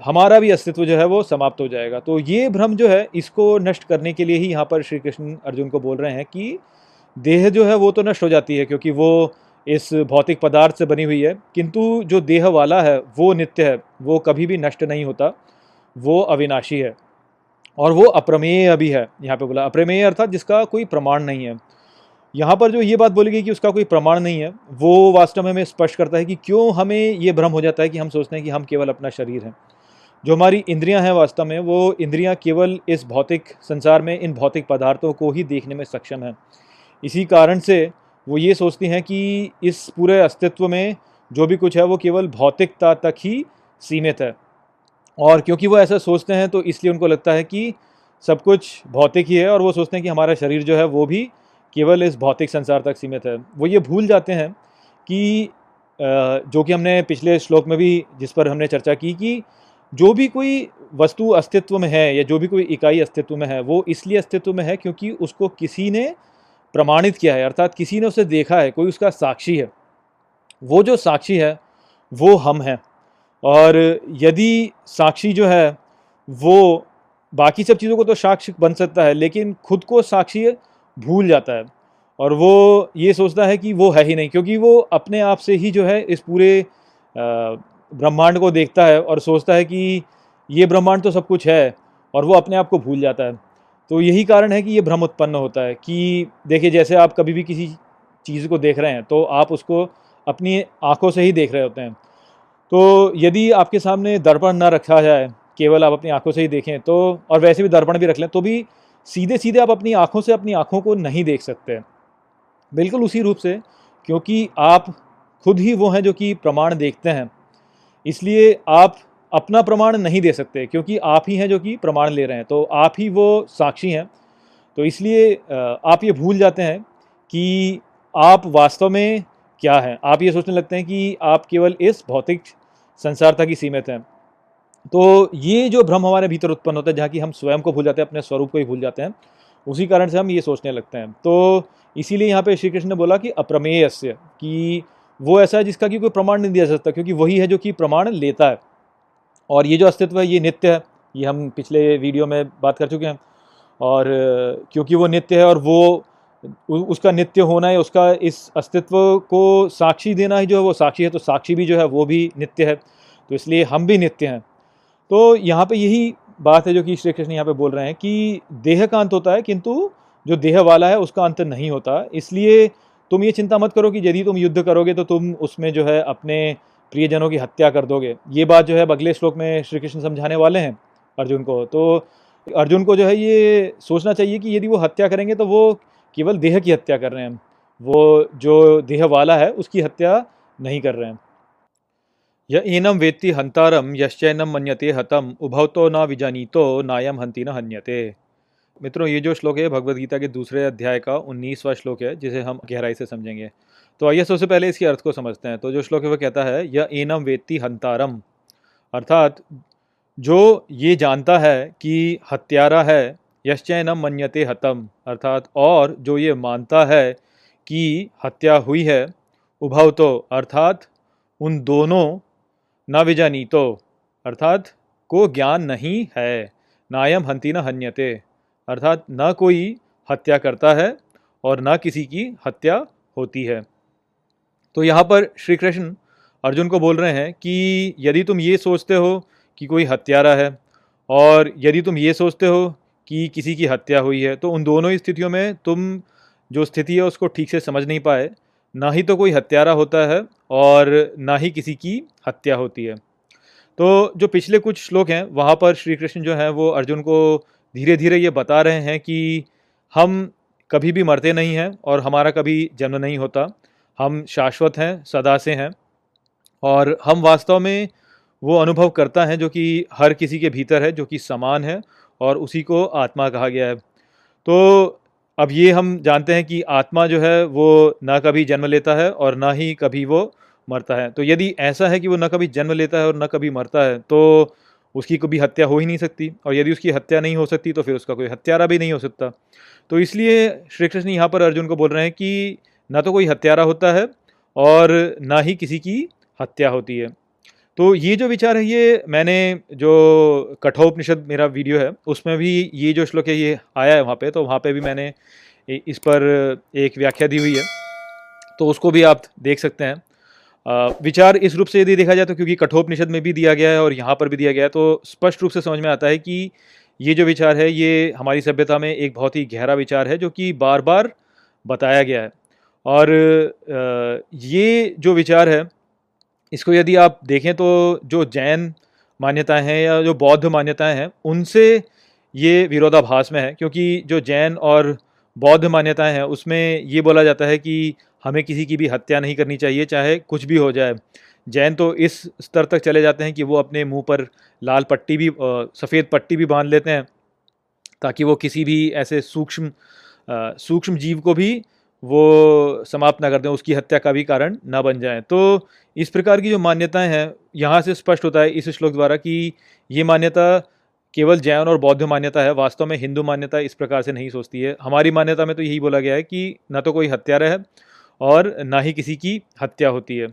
हमारा भी अस्तित्व जो है वो समाप्त हो जाएगा। तो ये भ्रम जो है, इसको नष्ट करने के लिए ही यहाँ पर श्री कृष्ण अर्जुन को बोल रहे हैं कि देह जो है वो तो नष्ट हो जाती है क्योंकि वो इस भौतिक पदार्थ से बनी हुई है, किंतु जो देह वाला है, वो नित्य है, वो कभी भी नष्ट नहीं होता, वो अविनाशी है और वो अप्रमेय भी है, यहाँ पे बोला, अप्रमेय अर्थात जिसका कोई प्रमाण नहीं है। यहाँ पर जो ये बात बोली गई कि उसका कोई प्रमाण नहीं है, वो वास्तव में हमें स्पष्ट करता है कि क्यों हमें ये भ्रम हो जाता है कि हम सोचते हैं कि हम केवल अपना शरीर हैं। जो हमारी इंद्रियाँ हैं वास्तव में, वो इंद्रियाँ केवल इस भौतिक संसार में, इन भौतिक पदार्थों को ही देखने में सक्षम हैं। इसी कारण से वो ये सोचती हैं कि इस पूरे अस्तित्व में जो भी कुछ है वो केवल भौतिकता तक ही सीमित है। और क्योंकि वो ऐसा सोचते हैं तो इसलिए उनको लगता है कि सब कुछ भौतिक ही है और वो सोचते हैं कि हमारा शरीर जो है वो भी केवल इस भौतिक संसार तक सीमित है। वो ये भूल जाते हैं कि जो कि हमने पिछले श्लोक में भी जिस पर हमने चर्चा की कि जो भी कोई वस्तु अस्तित्व में है या जो भी कोई इकाई अस्तित्व में है वो इसलिए अस्तित्व में है क्योंकि उसको किसी ने प्रमाणित किया है, अर्थात किसी ने उसे देखा है, कोई उसका साक्षी है। वो जो साक्षी है, वो हम हैं। और यदि साक्षी जो है, वो बाकी सब चीज़ों को तो साक्षी बन सकता है, लेकिन खुद को साक्षी भूल जाता है। और वो ये सोचता है कि वो है ही नहीं, क्योंकि वो अपने आप से ही जो है, इस पूरे ब्रह्मांड को देखता है और सोचता है कि ये ब्रह्मांड तो सब कुछ है, और वो अपने आप को भूल जाता है। तो यही कारण है कि ये भ्रम उत्पन्न होता है कि देखिए, जैसे आप कभी भी किसी चीज़ को देख रहे हैं तो आप उसको अपनी आँखों से ही देख रहे होते हैं। तो यदि आपके सामने दर्पण ना रखा जाए, केवल आप अपनी आँखों से ही देखें तो और वैसे भी दर्पण भी रख लें तो भी सीधे सीधे आप अपनी आँखों से अपनी आँखों को नहीं देख सकते। बिल्कुल उसी रूप से, क्योंकि आप खुद ही वो हैं जो कि प्रमाण देखते हैं। इसलिए आप अपना प्रमाण नहीं दे सकते, क्योंकि आप ही हैं जो कि प्रमाण ले रहे हैं तो आप ही वो साक्षी हैं। तो इसलिए आप ये भूल जाते हैं कि आप वास्तव में क्या हैं। आप ये सोचने लगते हैं कि आप केवल इस भौतिक संसार तक ही सीमित हैं। तो ये जो भ्रम हमारे भीतर उत्पन्न होता है, जहाँ कि हम स्वयं को भूल जाते हैं, अपने स्वरूप को ही भूल जाते हैं, उसी कारण से हम ये सोचने लगते हैं। तो इसीलिए यहाँ पे श्री कृष्ण ने बोला कि अप्रमेय कि वो ऐसा है जिसका कि कोई प्रमाण नहीं दिया जा सकता, क्योंकि वही है जो कि प्रमाण लेता है। और ये जो अस्तित्व है, ये नित्य है। ये हम पिछले वीडियो में बात कर चुके हैं। और, क्योंकि वो नित्य है और वो उसका नित्य होना है, उसका इस अस्तित्व को साक्षी देना ही जो है, वो साक्षी है तो साक्षी भी जो है, वो भी नित्य है। तो इसलिए हम भी नित्य हैं। तो यहाँ पे यही बात है जो कि श्री कृष्ण यहाँ पे बोल रहे हैं कि देह का अंत होता है, किंतु जो देह वाला है, उसका अंत नहीं होता। इसलिए तुम ये चिंता मत करो कि यदि तुम युद्ध करोगे तो तुम उसमें जो है, अपने प्रियजनों की हत्या कर दोगे। ये बात जो है अगले श्लोक में श्री कृष्ण समझाने वाले हैं अर्जुन को। तो अर्जुन को जो है ये सोचना चाहिए कि यदि वो हत्या करेंगे तो वो केवल देह की हत्या कर रहे हैं। वो जो देह वाला है उसकी हत्या नहीं कर रहे हैं। य एनम वेत्ति हंतारम यश्चैनम मन्यते हतम उभव तो न विजानीतो नायम हंती न हन्यते। मित्रों, ये जो श्लोक है, भगवद गीता के दूसरे अध्याय का उन्नीसवा श्लोक है, जिसे हम गहराई से समझेंगे। तो आइए सबसे पहले इसके अर्थ को समझते हैं। तो जो श्लोक है, वो कहता है यह एनम वेत्ती हंतारम। अर्थात, जो ये जानता है कि हत्यारा है यश्चैनम मन्यते हतम। अर्थात, और जो ये मानता है कि हत्या हुई है उभव तो अर्थात, उन दोनों न विजानी तो अर्थात, को ज्ञान नहीं है, नायम हंती न हन्यते। अर्थात न कोई हत्या करता है और न किसी की हत्या होती है। तो यहाँ पर श्री कृष्ण अर्जुन को बोल रहे हैं कि यदि तुम ये सोचते हो कि कोई हत्यारा है और यदि तुम ये सोचते हो कि किसी की हत्या हुई है तो उन दोनों ही स्थितियों में तुम जो स्थिति है उसको ठीक से समझ नहीं पाए। ना ही तो कोई हत्यारा होता है और ना ही किसी की हत्या होती है। तो जो पिछले कुछ श्लोक हैं, वहाँ पर श्री कृष्ण जो है, वो अर्जुन को धीरे धीरे ये बता रहे हैं कि हम कभी भी मरते नहीं हैं और हमारा कभी जन्म नहीं होता। हम शाश्वत हैं, सदा से हैं और हम वास्तव में वो अनुभव करता है जो कि हर किसी के भीतर है, जो कि समान है और उसी को आत्मा कहा गया है। तो अब ये हम जानते हैं कि आत्मा जो है वो ना कभी जन्म लेता है और ना ही कभी वो मरता है। तो यदि ऐसा है कि वो ना कभी जन्म लेता है और ना कभी मरता है तो उसकी कभी हत्या हो ही नहीं सकती और यदि उसकी हत्या नहीं हो सकती तो फिर उसका कोई हत्यारा भी नहीं हो सकता। तो इसलिए श्री कृष्ण यहाँ पर अर्जुन को बोल रहे हैं कि ना तो कोई हत्यारा होता है और ना ही किसी की हत्या होती है। तो ये जो विचार है, ये मैंने जो कठोपनिषद मेरा वीडियो है, उसमें भी ये जो श्लोक है, ये आया है वहाँ पे तो वहाँ पे भी मैंने इस पर एक व्याख्या दी हुई है। तो उसको भी आप देख सकते हैं। विचार इस रूप से यदि देखा जाए तो क्योंकि कठोपनिषद में भी दिया गया है और यहाँ पर भी दिया गया है तो स्पष्ट रूप से समझ में आता है कि ये जो विचार है, ये हमारी सभ्यता में एक बहुत ही गहरा विचार है जो कि बार बार बताया गया है। और ये जो विचार है, इसको यदि आप देखें तो जो जैन मान्यताएँ हैं या जो बौद्ध मान्यताएँ हैं, उनसे ये विरोधाभास में है, क्योंकि जो जैन और बौद्ध मान्यताएँ हैं, उसमें ये बोला जाता है कि हमें किसी की भी हत्या नहीं करनी चाहिए, चाहे कुछ भी हो जाए। जैन तो इस स्तर तक चले जाते हैं कि वो अपने मुँह पर लाल पट्टी भी सफ़ेद पट्टी भी बाँध लेते हैं, ताकि वो किसी भी ऐसे सूक्ष्म सूक्ष्म जीव को भी वो समाप्त ना कर दें, उसकी हत्या का भी कारण ना बन जाए। तो इस प्रकार की जो मान्यताएँ हैं, यहाँ से स्पष्ट होता है इस श्लोक द्वारा कि ये मान्यता केवल जैन और बौद्ध मान्यता है, वास्तव में हिंदू मान्यता इस प्रकार से नहीं सोचती है। हमारी मान्यता में तो यही बोला गया है कि ना तो कोई हत्यारा है और ना ही किसी की हत्या होती है।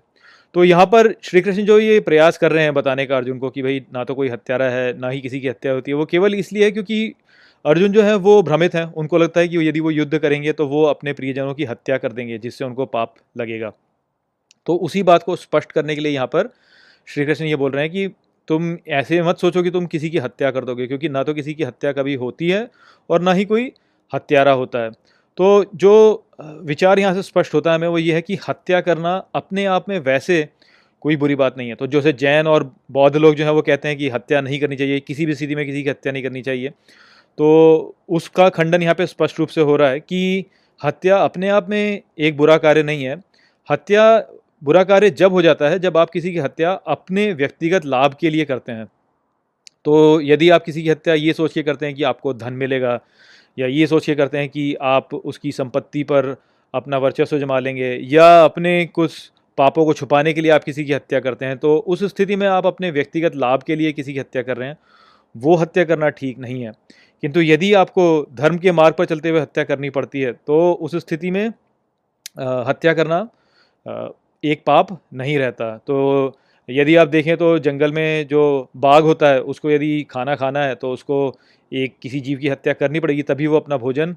तो यहाँ पर श्री कृष्ण जो ये प्रयास कर रहे हैं बताने का अर्जुन को कि भाई, ना तो कोई हत्यारा है, ना ही किसी की हत्या होती है, वो केवल इसलिए है क्योंकि अर्जुन जो है वो भ्रमित हैं। उनको लगता है कि यदि वो युद्ध करेंगे तो वो अपने प्रियजनों की हत्या कर देंगे, जिससे उनको पाप लगेगा। तो उसी बात को स्पष्ट करने के लिए यहाँ पर श्री कृष्ण ये बोल रहे हैं कि तुम ऐसे मत सोचो कि तुम किसी की हत्या कर दोगे, क्योंकि ना तो किसी की हत्या कभी होती है और ना ही कोई हत्यारा होता है। तो जो विचार यहाँ से स्पष्ट होता है हमें वो ये है कि हत्या करना अपने आप में वैसे कोई बुरी बात नहीं है। तो जैसे जैन और बौद्ध लोग जो हैं वो कहते हैं कि हत्या नहीं करनी चाहिए, किसी भी स्थिति में किसी की हत्या नहीं करनी चाहिए। तो उसका खंडन यहाँ पे स्पष्ट रूप से हो रहा है कि हत्या अपने आप में एक बुरा कार्य नहीं है। हत्या बुरा कार्य जब हो जाता है, जब आप किसी की हत्या अपने व्यक्तिगत लाभ के लिए करते हैं। तो यदि आप किसी की हत्या ये सोच के करते हैं कि आपको धन मिलेगा, या ये सोच के करते हैं कि आप उसकी संपत्ति पर अपना वर्चस्व जमा लेंगे, या अपने कुछ पापों को छुपाने के लिए आप किसी की हत्या करते हैं तो उस स्थिति में आप अपने व्यक्तिगत लाभ के लिए किसी की हत्या कर रहे हैं, वो हत्या करना ठीक नहीं है। किंतु यदि आपको धर्म के मार्ग पर चलते हुए हत्या करनी पड़ती है तो उस स्थिति में हत्या करना एक पाप नहीं रहता। तो यदि आप देखें तो जंगल में जो बाघ होता है, उसको यदि खाना खाना है तो उसको एक किसी जीव की हत्या करनी पड़ेगी, तभी वो अपना भोजन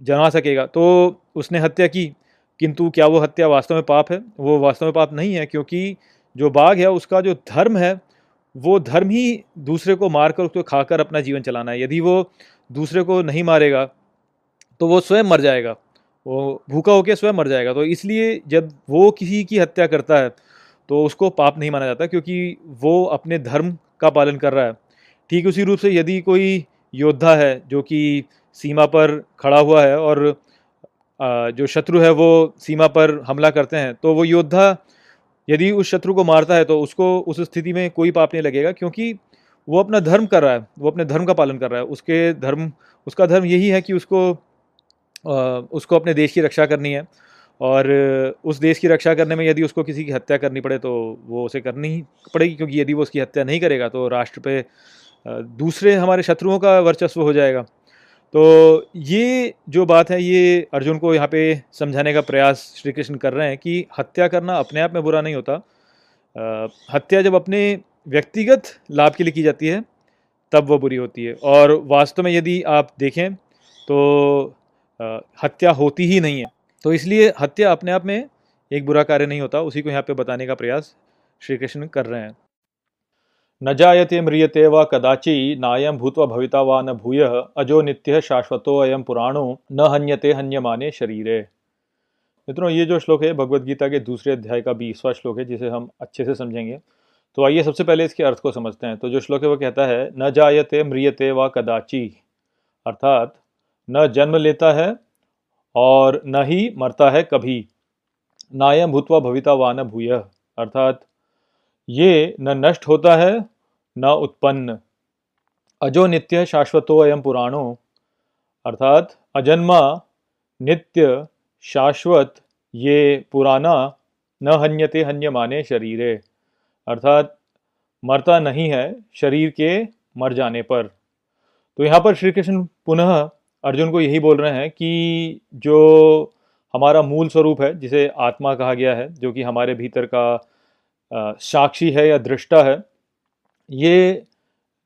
जमा सकेगा। तो उसने हत्या की, किंतु क्या वो हत्या वास्तव में पाप है? वो वास्तव में पाप नहीं है, क्योंकि जो बाघ है, उसका जो धर्म है, वो धर्म ही दूसरे को मारकर उसको खाकर अपना जीवन चलाना है। यदि वो दूसरे को नहीं मारेगा तो वो स्वयं मर जाएगा। वो भूखा होकर स्वयं मर जाएगा। तो इसलिए जब वो किसी की हत्या करता है तो उसको पाप नहीं माना जाता क्योंकि वो अपने धर्म का पालन कर रहा है। ठीक उसी रूप से यदि कोई योद्धा है जो कि सीमा पर खड़ा हुआ है और जो शत्रु है वो सीमा पर हमला करते हैं तो वो योद्धा यदि उस शत्रु को मारता है तो उसको उस स्थिति में कोई पाप नहीं लगेगा क्योंकि वो अपना धर्म कर रहा है, वो अपने धर्म का पालन कर रहा है। उसके धर्म, उसका धर्म यही है कि उसको उसको अपने देश की रक्षा करनी है। और उस देश की रक्षा करने में यदि उसको किसी की हत्या करनी पड़े तो वो उसे करनी ही पड़ेगी, क्योंकि यदि वो उसकी हत्या नहीं करेगा तो राष्ट्र पे दूसरे हमारे शत्रुओं का वर्चस्व हो जाएगा। तो ये जो बात है, ये अर्जुन को यहाँ पे समझाने का प्रयास श्री कृष्ण कर रहे हैं कि हत्या करना अपने आप में बुरा नहीं होता। हत्या जब अपने व्यक्तिगत लाभ के लिए की जाती है, तब वो बुरी होती है। और वास्तव में यदि आप देखें तो हत्या होती ही नहीं है। तो इसलिए हत्या अपने आप में एक बुरा कार्य नहीं होता, उसी को यहाँ पे बताने का प्रयास श्री कृष्ण कर रहे हैं। न जायते म्रियते व कदाचि नायम भूत्वा भविता व न भूय, अजो नित्य शाश्वतो अयम पुराणो, न हन्यते हन्यमाने शरीरे। मित्रों, ये जो श्लोक है भगवत गीता के दूसरे अध्याय का बीसवा श्लोक है, जिसे हम अच्छे से समझेंगे। तो आइए सबसे पहले इसके अर्थ को समझते हैं। तो जो श्लोक है, वो कहता है, न जायते म्रियते व कदाचि, अर्थात न जन्म लेता है और न ही मरता है कभी। नायम भूतवा भविता वा न भूय। अर्थात, ये न नष्ट होता है, न उत्पन्न। अजो नित्य शाश्वतो अयम पुराणो। अर्थात, अजन्मा नित्य शाश्वत ये पुराना न हन्यते हन्य माने शरीरे। अर्थात, मरता नहीं है शरीर के मर जाने पर। तो यहाँ पर श्री कृष्ण पुनः अर्जुन को यही बोल रहे हैं कि जो हमारा मूल स्वरूप है, जिसे आत्मा कहा गया है, जो कि हमारे भीतर का साक्षी है या दृष्टा है, ये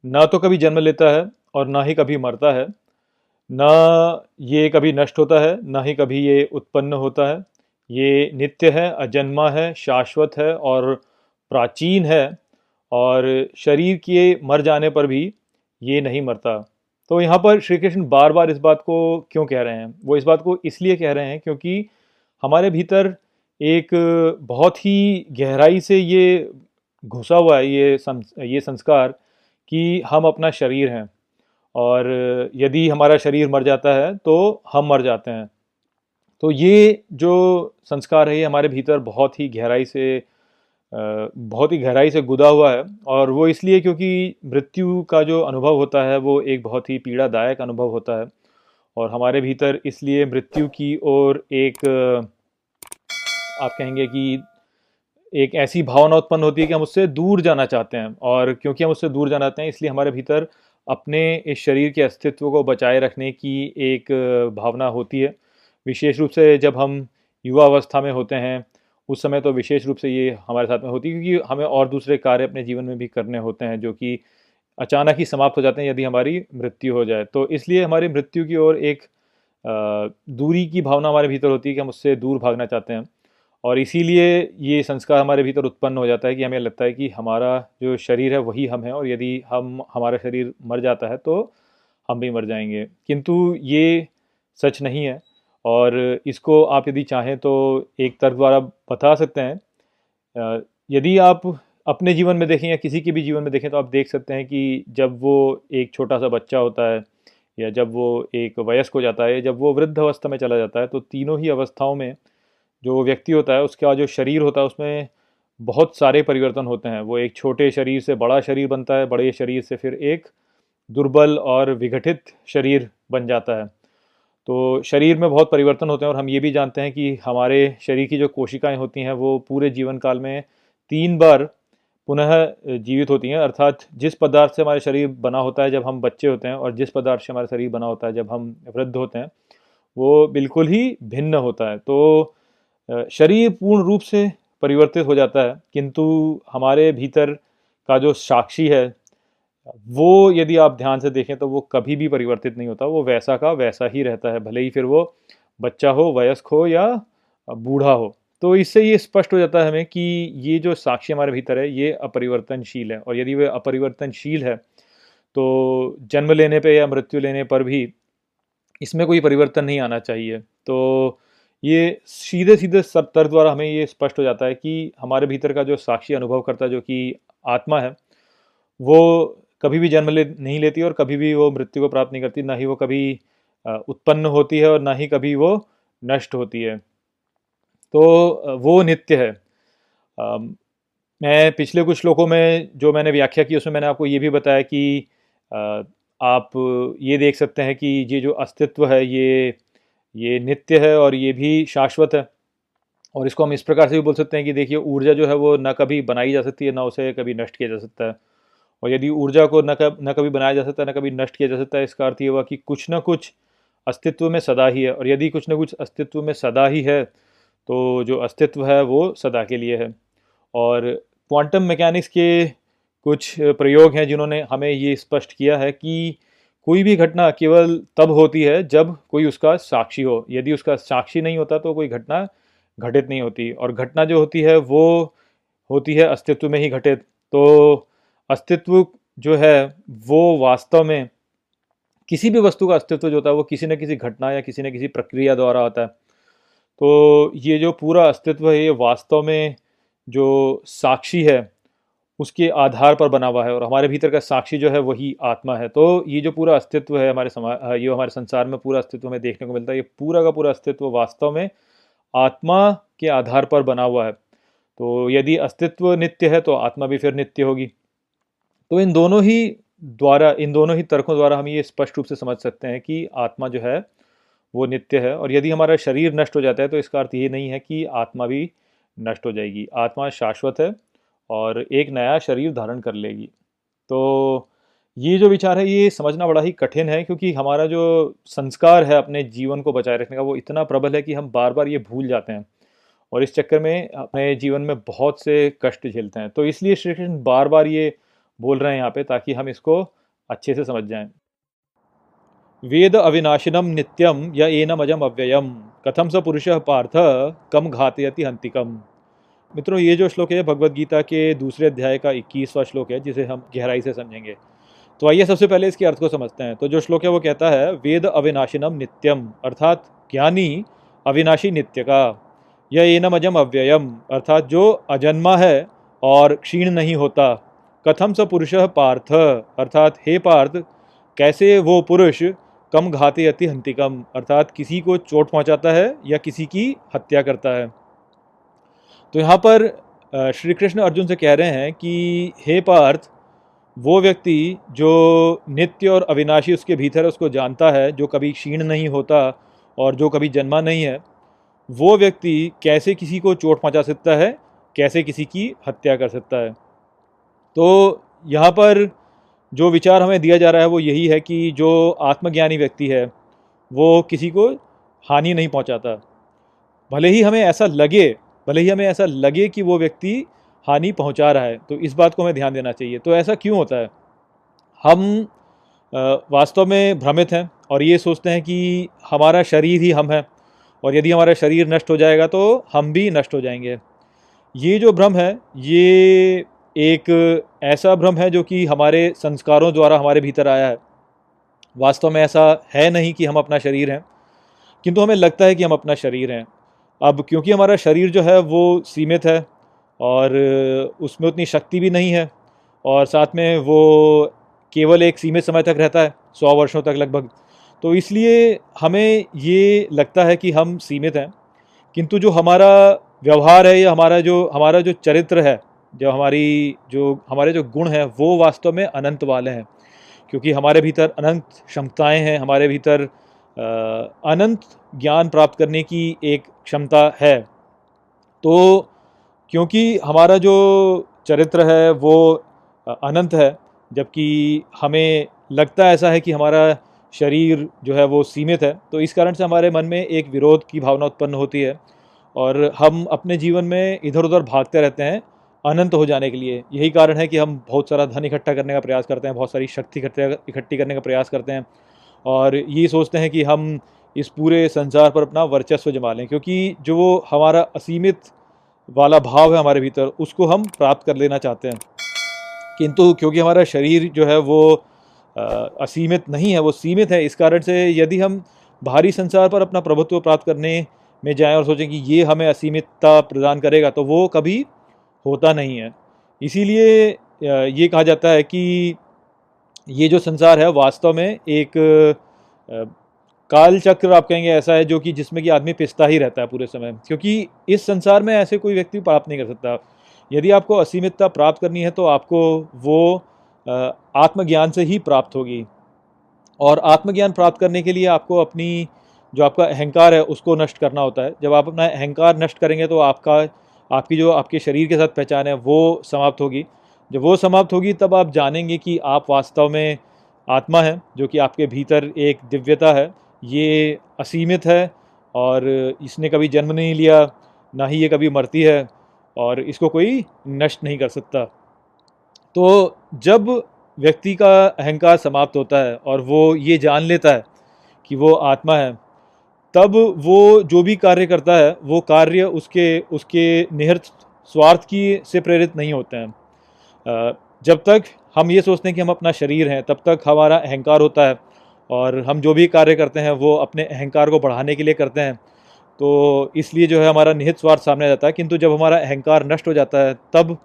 ना तो कभी जन्म लेता है और ना ही कभी मरता है, ना ये कभी नष्ट होता है, ना ही कभी ये उत्पन्न होता है। ये नित्य है, अजन्मा है, शाश्वत है और प्राचीन है और शरीर के मर जाने पर भी ये नहीं मरता। तो यहाँ पर श्री कृष्ण बार बार इस बात को क्यों कह रहे हैं? वो इस बात को इसलिए कह रहे हैं क्योंकि हमारे भीतर एक बहुत ही गहराई से ये घुसा हुआ है, ये ये संस्कार कि हम अपना शरीर हैं और यदि हमारा शरीर मर जाता है तो हम मर जाते हैं। तो ये जो संस्कार है, ये हमारे भीतर बहुत ही गहराई से बहुत ही गहराई से गुदा हुआ है और वो इसलिए क्योंकि मृत्यु का जो अनुभव होता है, वो एक बहुत ही पीड़ादायक अनुभव होता है और हमारे भीतर इसलिए मृत्यु की ओर एक, आप कहेंगे कि एक ऐसी भावना उत्पन्न होती है कि हम उससे दूर जाना चाहते हैं और क्योंकि हम उससे दूर जाना चाहते हैं, इसलिए हमारे भीतर अपने इस शरीर के अस्तित्व को बचाए रखने की एक भावना होती है। विशेष रूप से जब हम युवा अवस्था में होते हैं उस समय तो विशेष रूप से ये हमारे साथ में होती है, क्योंकि हमें और दूसरे कार्य अपने जीवन में भी करने होते हैं, जो कि अचानक ही समाप्त हो जाते हैं यदि हमारी मृत्यु हो जाए। तो इसलिए हमारी मृत्यु की ओर एक दूरी की भावना हमारे भीतर होती है कि हम उससे दूर भागना चाहते हैं। और इसीलिए ये संस्कार हमारे भीतर उत्पन्न हो जाता है कि हमें लगता है कि हमारा जो शरीर है वही हम हैं, और यदि हम, हमारा शरीर मर जाता है तो हम भी मर जाएँगे। किंतु ये सच नहीं है। और इसको आप यदि चाहें तो एक तर्क द्वारा बता सकते हैं। यदि आप अपने जीवन में देखें या किसी के भी जीवन में देखें तो आप देख सकते हैं कि जब वो एक छोटा सा बच्चा होता है या जब वो एक वयस्क हो जाता है जब वो वृद्ध अवस्था में चला जाता है तो तीनों ही अवस्थाओं में जो व्यक्ति होता है उसका जो शरीर होता है उसमें बहुत सारे परिवर्तन होते हैं। वो एक छोटे शरीर से बड़ा शरीर बनता है, बड़े शरीर से फिर एक दुर्बल और विघटित शरीर बन जाता है। तो शरीर में बहुत परिवर्तन होते हैं और हम ये भी जानते हैं कि हमारे शरीर की जो कोशिकाएँ होती हैं, वो पूरे जीवन काल में तीन बार पुनः जीवित होती हैं। अर्थात जिस पदार्थ से हमारे शरीर बना होता है जब हम बच्चे होते हैं और जिस पदार्थ से हमारा शरीर बना होता है जब हम वृद्ध होते हैं, वो बिल्कुल ही भिन्न होता है। तो शरीर पूर्ण रूप से परिवर्तित हो जाता है, किंतु हमारे भीतर का जो साक्षी है वो यदि आप ध्यान से देखें तो वो कभी भी परिवर्तित नहीं होता, वो वैसा का वैसा ही रहता है, भले ही फिर वो बच्चा हो, वयस्क हो या बूढ़ा हो। तो इससे ये स्पष्ट हो जाता है हमें कि ये जो साक्षी हमारे भीतर है, ये अपरिवर्तनशील है और यदि वह अपरिवर्तनशील है तो जन्म लेने पे या मृत्यु लेने पर भी इसमें कोई परिवर्तन नहीं आना चाहिए। तो ये सीधे सीधे सत्तर द्वारा हमें ये स्पष्ट हो जाता है कि हमारे भीतर का जो साक्षी अनुभव करता जो कि आत्मा है, वो कभी भी जन्म ले, नहीं लेती और कभी भी वो मृत्यु को प्राप्त नहीं करती, ना ही वो कभी उत्पन्न होती है और ना ही कभी वो नष्ट होती है। तो वो नित्य है। मैं पिछले कुछ श्लोकों में जो मैंने व्याख्या की, उसमें मैंने आपको ये भी बताया कि आप ये देख सकते हैं कि ये जो अस्तित्व है, ये ये नित्य है और ये भी शाश्वत है। और इसको हम इस प्रकार से भी बोल सकते हैं कि देखिए, ऊर्जा जो है वो ना कभी बनाई जा सकती है, ना उसे कभी नष्ट किया जा सकता है। और यदि ऊर्जा को न कब, न कभी बनाया जा सकता है न कभी नष्ट किया जा सकता है इसका अर्थ ये हुआ कि कुछ ना कुछ अस्तित्व में सदा ही है। और यदि कुछ ना कुछ अस्तित्व में सदा ही है तो जो अस्तित्व है वो सदा के लिए है। और क्वांटम मैकेनिक्स के कुछ प्रयोग हैं जिन्होंने हमें ये स्पष्ट किया है कि कोई भी घटना केवल तब होती है जब कोई उसका साक्षी हो। यदि उसका साक्षी नहीं होता तो कोई घटना घटित नहीं होती। और घटना जो होती है, वो होती है अस्तित्व में ही घटित। तो अस्तित्व जो है, वो वास्तव में किसी भी वस्तु का अस्तित्व जो होता है, वो किसी न किसी घटना या किसी न किसी प्रक्रिया द्वारा होता है। तो ये जो पूरा अस्तित्व है, ये वास्तव में जो साक्षी है, उसके आधार पर बना हुआ है और हमारे भीतर का साक्षी जो है, वही आत्मा है। तो ये जो पूरा अस्तित्व है हमारे समाज ये हमारे संसार में पूरा अस्तित्व हमें देखने को मिलता है, ये पूरा का पूरा अस्तित्व वास्तव में आत्मा के आधार पर बना हुआ है। तो यदि अस्तित्व नित्य है तो आत्मा भी फिर नित्य होगी। तो इन दोनों ही द्वारा, इन दोनों ही तर्कों द्वारा हम ये स्पष्ट रूप से समझ सकते हैं कि आत्मा जो है, वो नित्य है। और यदि हमारा शरीर नष्ट हो जाता है तो इसका अर्थ ये नहीं है कि आत्मा भी नष्ट हो जाएगी। आत्मा शाश्वत है और एक नया शरीर धारण कर लेगी। तो ये जो विचार है, ये समझना बड़ा ही कठिन है, क्योंकि हमारा जो संस्कार है अपने जीवन को बचाए रखने का, वो इतना प्रबल है कि हम बार बार ये भूल जाते हैं और इस चक्कर में अपने जीवन में बहुत से कष्ट झेलते हैं। तो इसलिए श्री कृष्ण बार बार ये बोल रहे हैं यहाँ पे ताकि हम इसको अच्छे से समझ जाएँ। वेद अविनाशिनम नित्यम या एनम अजम अव्ययम। कथम स पुरुष पार्थ, कम घातयति हंतिकम। मित्रों, ये जो श्लोक है भगवत गीता के दूसरे अध्याय का इक्कीसवा श्लोक है, जिसे हम गहराई से समझेंगे। तो आइए सबसे पहले इसके अर्थ को समझते हैं। तो जो श्लोक है, वो कहता है, वेद अविनाशिनम नित्यम, अर्थात ज्ञानी अविनाशी नित्य का। यह एनम अजम अव्ययम, अर्थात जो अजन्मा है और क्षीण नहीं होता। कथम स पुरुष पार्थ? अर्थात, हे पार्थ, कैसे वो पुरुष कम घाते अति हंतिकम? अर्थात, किसी को चोट पहुंचाता है या किसी की हत्या करता है? तो यहाँ पर श्री कृष्ण अर्जुन से कह रहे हैं कि, हे पार्थ, वो व्यक्ति जो नित्य और अविनाशी उसके भीतर उसको जानता है, जो कभी क्षीण नहीं होता और जो कभी जन्मा नहीं है, वो व्यक्ति कैसे किसी को चोट पहुँचा सकता है, कैसे किसी की हत्या कर सकता है? तो यहाँ पर जो विचार हमें दिया जा रहा है वो यही है कि जो आत्मज्ञानी व्यक्ति है, वो किसी को हानि नहीं पहुँचाता। भले ही हमें ऐसा लगे, भले ही हमें ऐसा लगे कि वो व्यक्ति हानि पहुँचा रहा है तो इस बात को हमें ध्यान देना चाहिए। तो ऐसा क्यों होता है? हम वास्तव में भ्रमित हैं और ये सोचते हैं कि हमारा शरीर ही हम है और यदि हमारा शरीर नष्ट हो जाएगा तो हम भी नष्ट हो जाएँगे। ये जो भ्रम है, ये एक ऐसा भ्रम है जो कि हमारे संस्कारों द्वारा हमारे भीतर आया है। वास्तव में ऐसा है नहीं कि हम अपना शरीर हैं, किंतु हमें लगता है कि हम अपना शरीर हैं। अब क्योंकि हमारा शरीर जो है वो सीमित है और उसमें उतनी शक्ति भी नहीं है और साथ में वो केवल एक सीमित समय तक रहता है, सौ वर्षों तक लगभग तो इसलिए हमें ये लगता है कि हम सीमित हैं। किंतु जो हमारा व्यवहार है या हमारा जो हमारा जो चरित्र है जो हमारी जो, हमारे जो गुण हैं, वो वास्तव में अनंत वाले हैं। क्योंकि हमारे भीतर अनंत क्षमताएँ हैं, हमारे भीतर अनंत ज्ञान प्राप्त करने की एक क्षमता है। तो क्योंकि हमारा जो चरित्र है, वो अनंत है, जबकि हमें लगता ऐसा है कि हमारा शरीर जो है, वो सीमित है तो इस कारण से हमारे मन में एक विरोध की भावना उत्पन्न होती है। और हम अपने जीवन में इधर उधर भागते रहते हैं अनंत हो जाने के लिए। यही कारण है कि हम बहुत सारा धन इकट्ठा करने का प्रयास करते हैं, बहुत सारी शक्ति इकट्ठी करने का प्रयास करते हैं और ये सोचते हैं कि हम इस पूरे संसार पर अपना वर्चस्व जमा लें, क्योंकि जो हमारा असीमित वाला भाव है हमारे भीतर, उसको हम प्राप्त कर लेना चाहते हैं। किंतु क्योंकि हमारा शरीर जो है वो असीमित नहीं है, वो सीमित है, इस कारण से यदि हम बाहरी संसार पर अपना प्रभुत्व प्राप्त करने में जाएँ और सोचें कि ये हमें असीमितता प्रदान करेगा तो वो कभी होता नहीं है। इसीलिए ये कहा जाता है कि ये जो संसार है, वास्तव में एक काल चक्र आप कहेंगे ऐसा है जो कि जिसमें कि आदमी पिसता ही रहता है पूरे समय। क्योंकि इस संसार में ऐसे कोई व्यक्ति प्राप्त नहीं कर सकता। यदि आपको असीमितता प्राप्त करनी है तो आपको वो आत्मज्ञान से ही प्राप्त होगी। और आत्मज्ञान प्राप्त करने के लिए आपको अपनी जो आपका अहंकार है उसको नष्ट करना होता है। जब आप अपना अहंकार नष्ट करेंगे तो आपका आपकी जो आपके शरीर के साथ पहचान है, वो समाप्त होगी। जब वो समाप्त होगी, तब आप जानेंगे कि आप वास्तव में आत्मा हैं, जो कि आपके भीतर एक दिव्यता है। ये असीमित है और इसने कभी जन्म नहीं लिया, ना ही ये कभी मरती है और इसको कोई नष्ट नहीं कर सकता। तो जब व्यक्ति का अहंकार समाप्त होता है और वो ये जान लेता है कि वो आत्मा है तब वो जो भी कार्य करता है, वो कार्य उसके उसके निहित स्वार्थ की से प्रेरित नहीं होते हैं। जब तक हम ये सोचते हैं कि हम अपना शरीर हैं, तब तक हमारा अहंकार होता है और हम जो भी कार्य करते हैं, वो अपने अहंकार को बढ़ाने के लिए करते हैं। तो इसलिए जो है हमारा निहित स्वार्थ सामने आ जाता है, किंतु जब हमारा अहंकार नष्ट हो जाता है, तब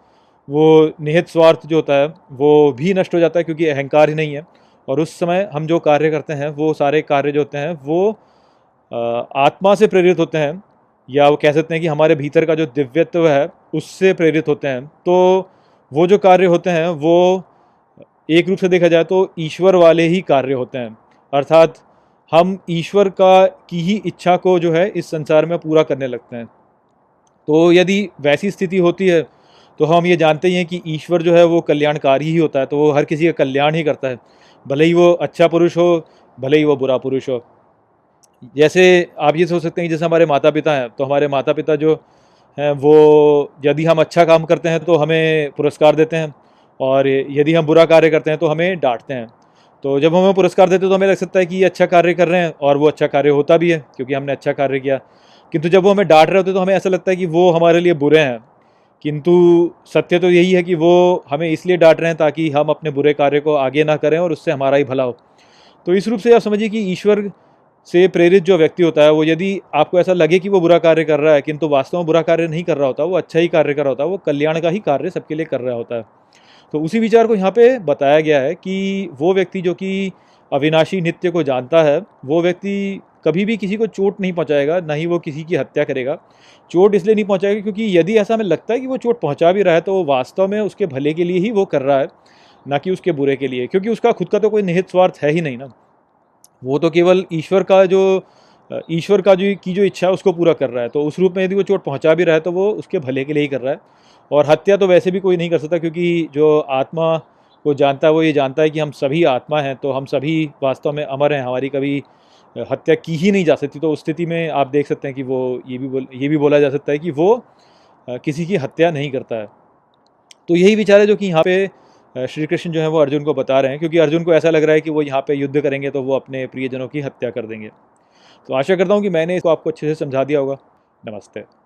वो निहित स्वार्थ जो होता है, वो भी नष्ट हो जाता है, क्योंकि अहंकार ही नहीं है। और उस समय हम जो कार्य करते हैं, वो सारे कार्य जो होते हैं, वो आत्मा से प्रेरित होते हैं, या वो कह सकते हैं कि हमारे भीतर का जो दिव्यत्व है, उससे प्रेरित होते हैं। तो वो जो कार्य होते हैं, वो एक रूप से देखा जाए तो ईश्वर वाले ही कार्य होते हैं। अर्थात हम ईश्वर का, की ही इच्छा को जो है, इस संसार में पूरा करने लगते हैं। तो यदि वैसी स्थिति होती है तो हम ये जानते ही हैं कि ईश्वर जो है, वो कल्याणकारी ही होता है तो वो हर किसी का कल्याण ही करता है। भले ही वो अच्छा पुरुष हो, भले ही वो बुरा पुरुष हो। जैसे आप ये सोच सकते हैं जैसे हमारे माता पिता हैं तो हमारे माता पिता जो हैं, वो यदि हम अच्छा काम करते हैं तो हमें पुरस्कार देते हैं और यदि हम बुरा कार्य करते हैं तो हमें डांटते हैं। तो जब हमें पुरस्कार देते हैं तो हमें लग सकता है कि ये अच्छा कार्य कर रहे हैं और वो अच्छा कार्य होता भी है, क्योंकि हमने अच्छा कार्य किया। किंतु जब वो हमें डांट रहे होते तो हमें ऐसा लगता है कि वो हमारे लिए बुरे हैं। किंतु सत्य तो यही है कि वो हमें इसलिए डांट रहे हैं ताकि हम अपने बुरे कार्य को आगे ना करें और उससे हमारा ही भला हो। तो इस रूप से आप समझिए कि ईश्वर से प्रेरित जो व्यक्ति होता है, वो यदि आपको ऐसा लगे कि वो बुरा कार्य कर रहा है, किंतु वास्तव में बुरा कार्य नहीं कर रहा होता, वो अच्छा ही कार्य कर रहा होता है, वो कल्याण का ही कार्य सबके लिए कर रहा होता है। तो उसी विचार को यहाँ पे बताया गया है कि वो व्यक्ति जो कि अविनाशी नित्य को जानता है, वो व्यक्ति कभी भी किसी को चोट नहीं पहुँचाएगा, ना ही वो किसी की हत्या करेगा। चोट इसलिए नहीं पहुँचाएगा क्योंकि यदि ऐसा हमें लगता है कि वो चोट पहुँचा भी रहा है तो वो वास्तव में उसके भले के लिए ही वो कर रहा है, ना कि उसके बुरे के लिए, क्योंकि उसका खुद का तो कोई निहित स्वार्थ है ही नहीं ना। वो तो केवल ईश्वर का जो, ईश्वर का जो, की जो इच्छा है, उसको पूरा कर रहा है। तो उस रूप में यदि वो चोट पहुँचा भी रहा है तो वो उसके भले के लिए ही कर रहा है। और हत्या तो वैसे भी कोई नहीं कर सकता, क्योंकि जो आत्मा को जानता है, वो ये जानता है कि हम सभी आत्मा हैं तो हम सभी वास्तव में अमर हैं। हमारी कभी, हत्या की ही नहीं जा सकती। तो उस स्थिति में आप देख सकते हैं कि वो ये भी बोल, ये भी बोला जा सकता है कि वो किसी की हत्या नहीं करता है। तो यही विचार है जो कि यहाँ पे श्री कृष्ण जो है वो अर्जुन को बता रहे हैं, क्योंकि अर्जुन को ऐसा लग रहा है कि वो यहाँ पे युद्ध करेंगे तो वो अपने प्रियजनों की हत्या कर देंगे। तो आशा करता हूँ कि मैंने इसको आपको अच्छे से समझा दिया होगा। नमस्ते।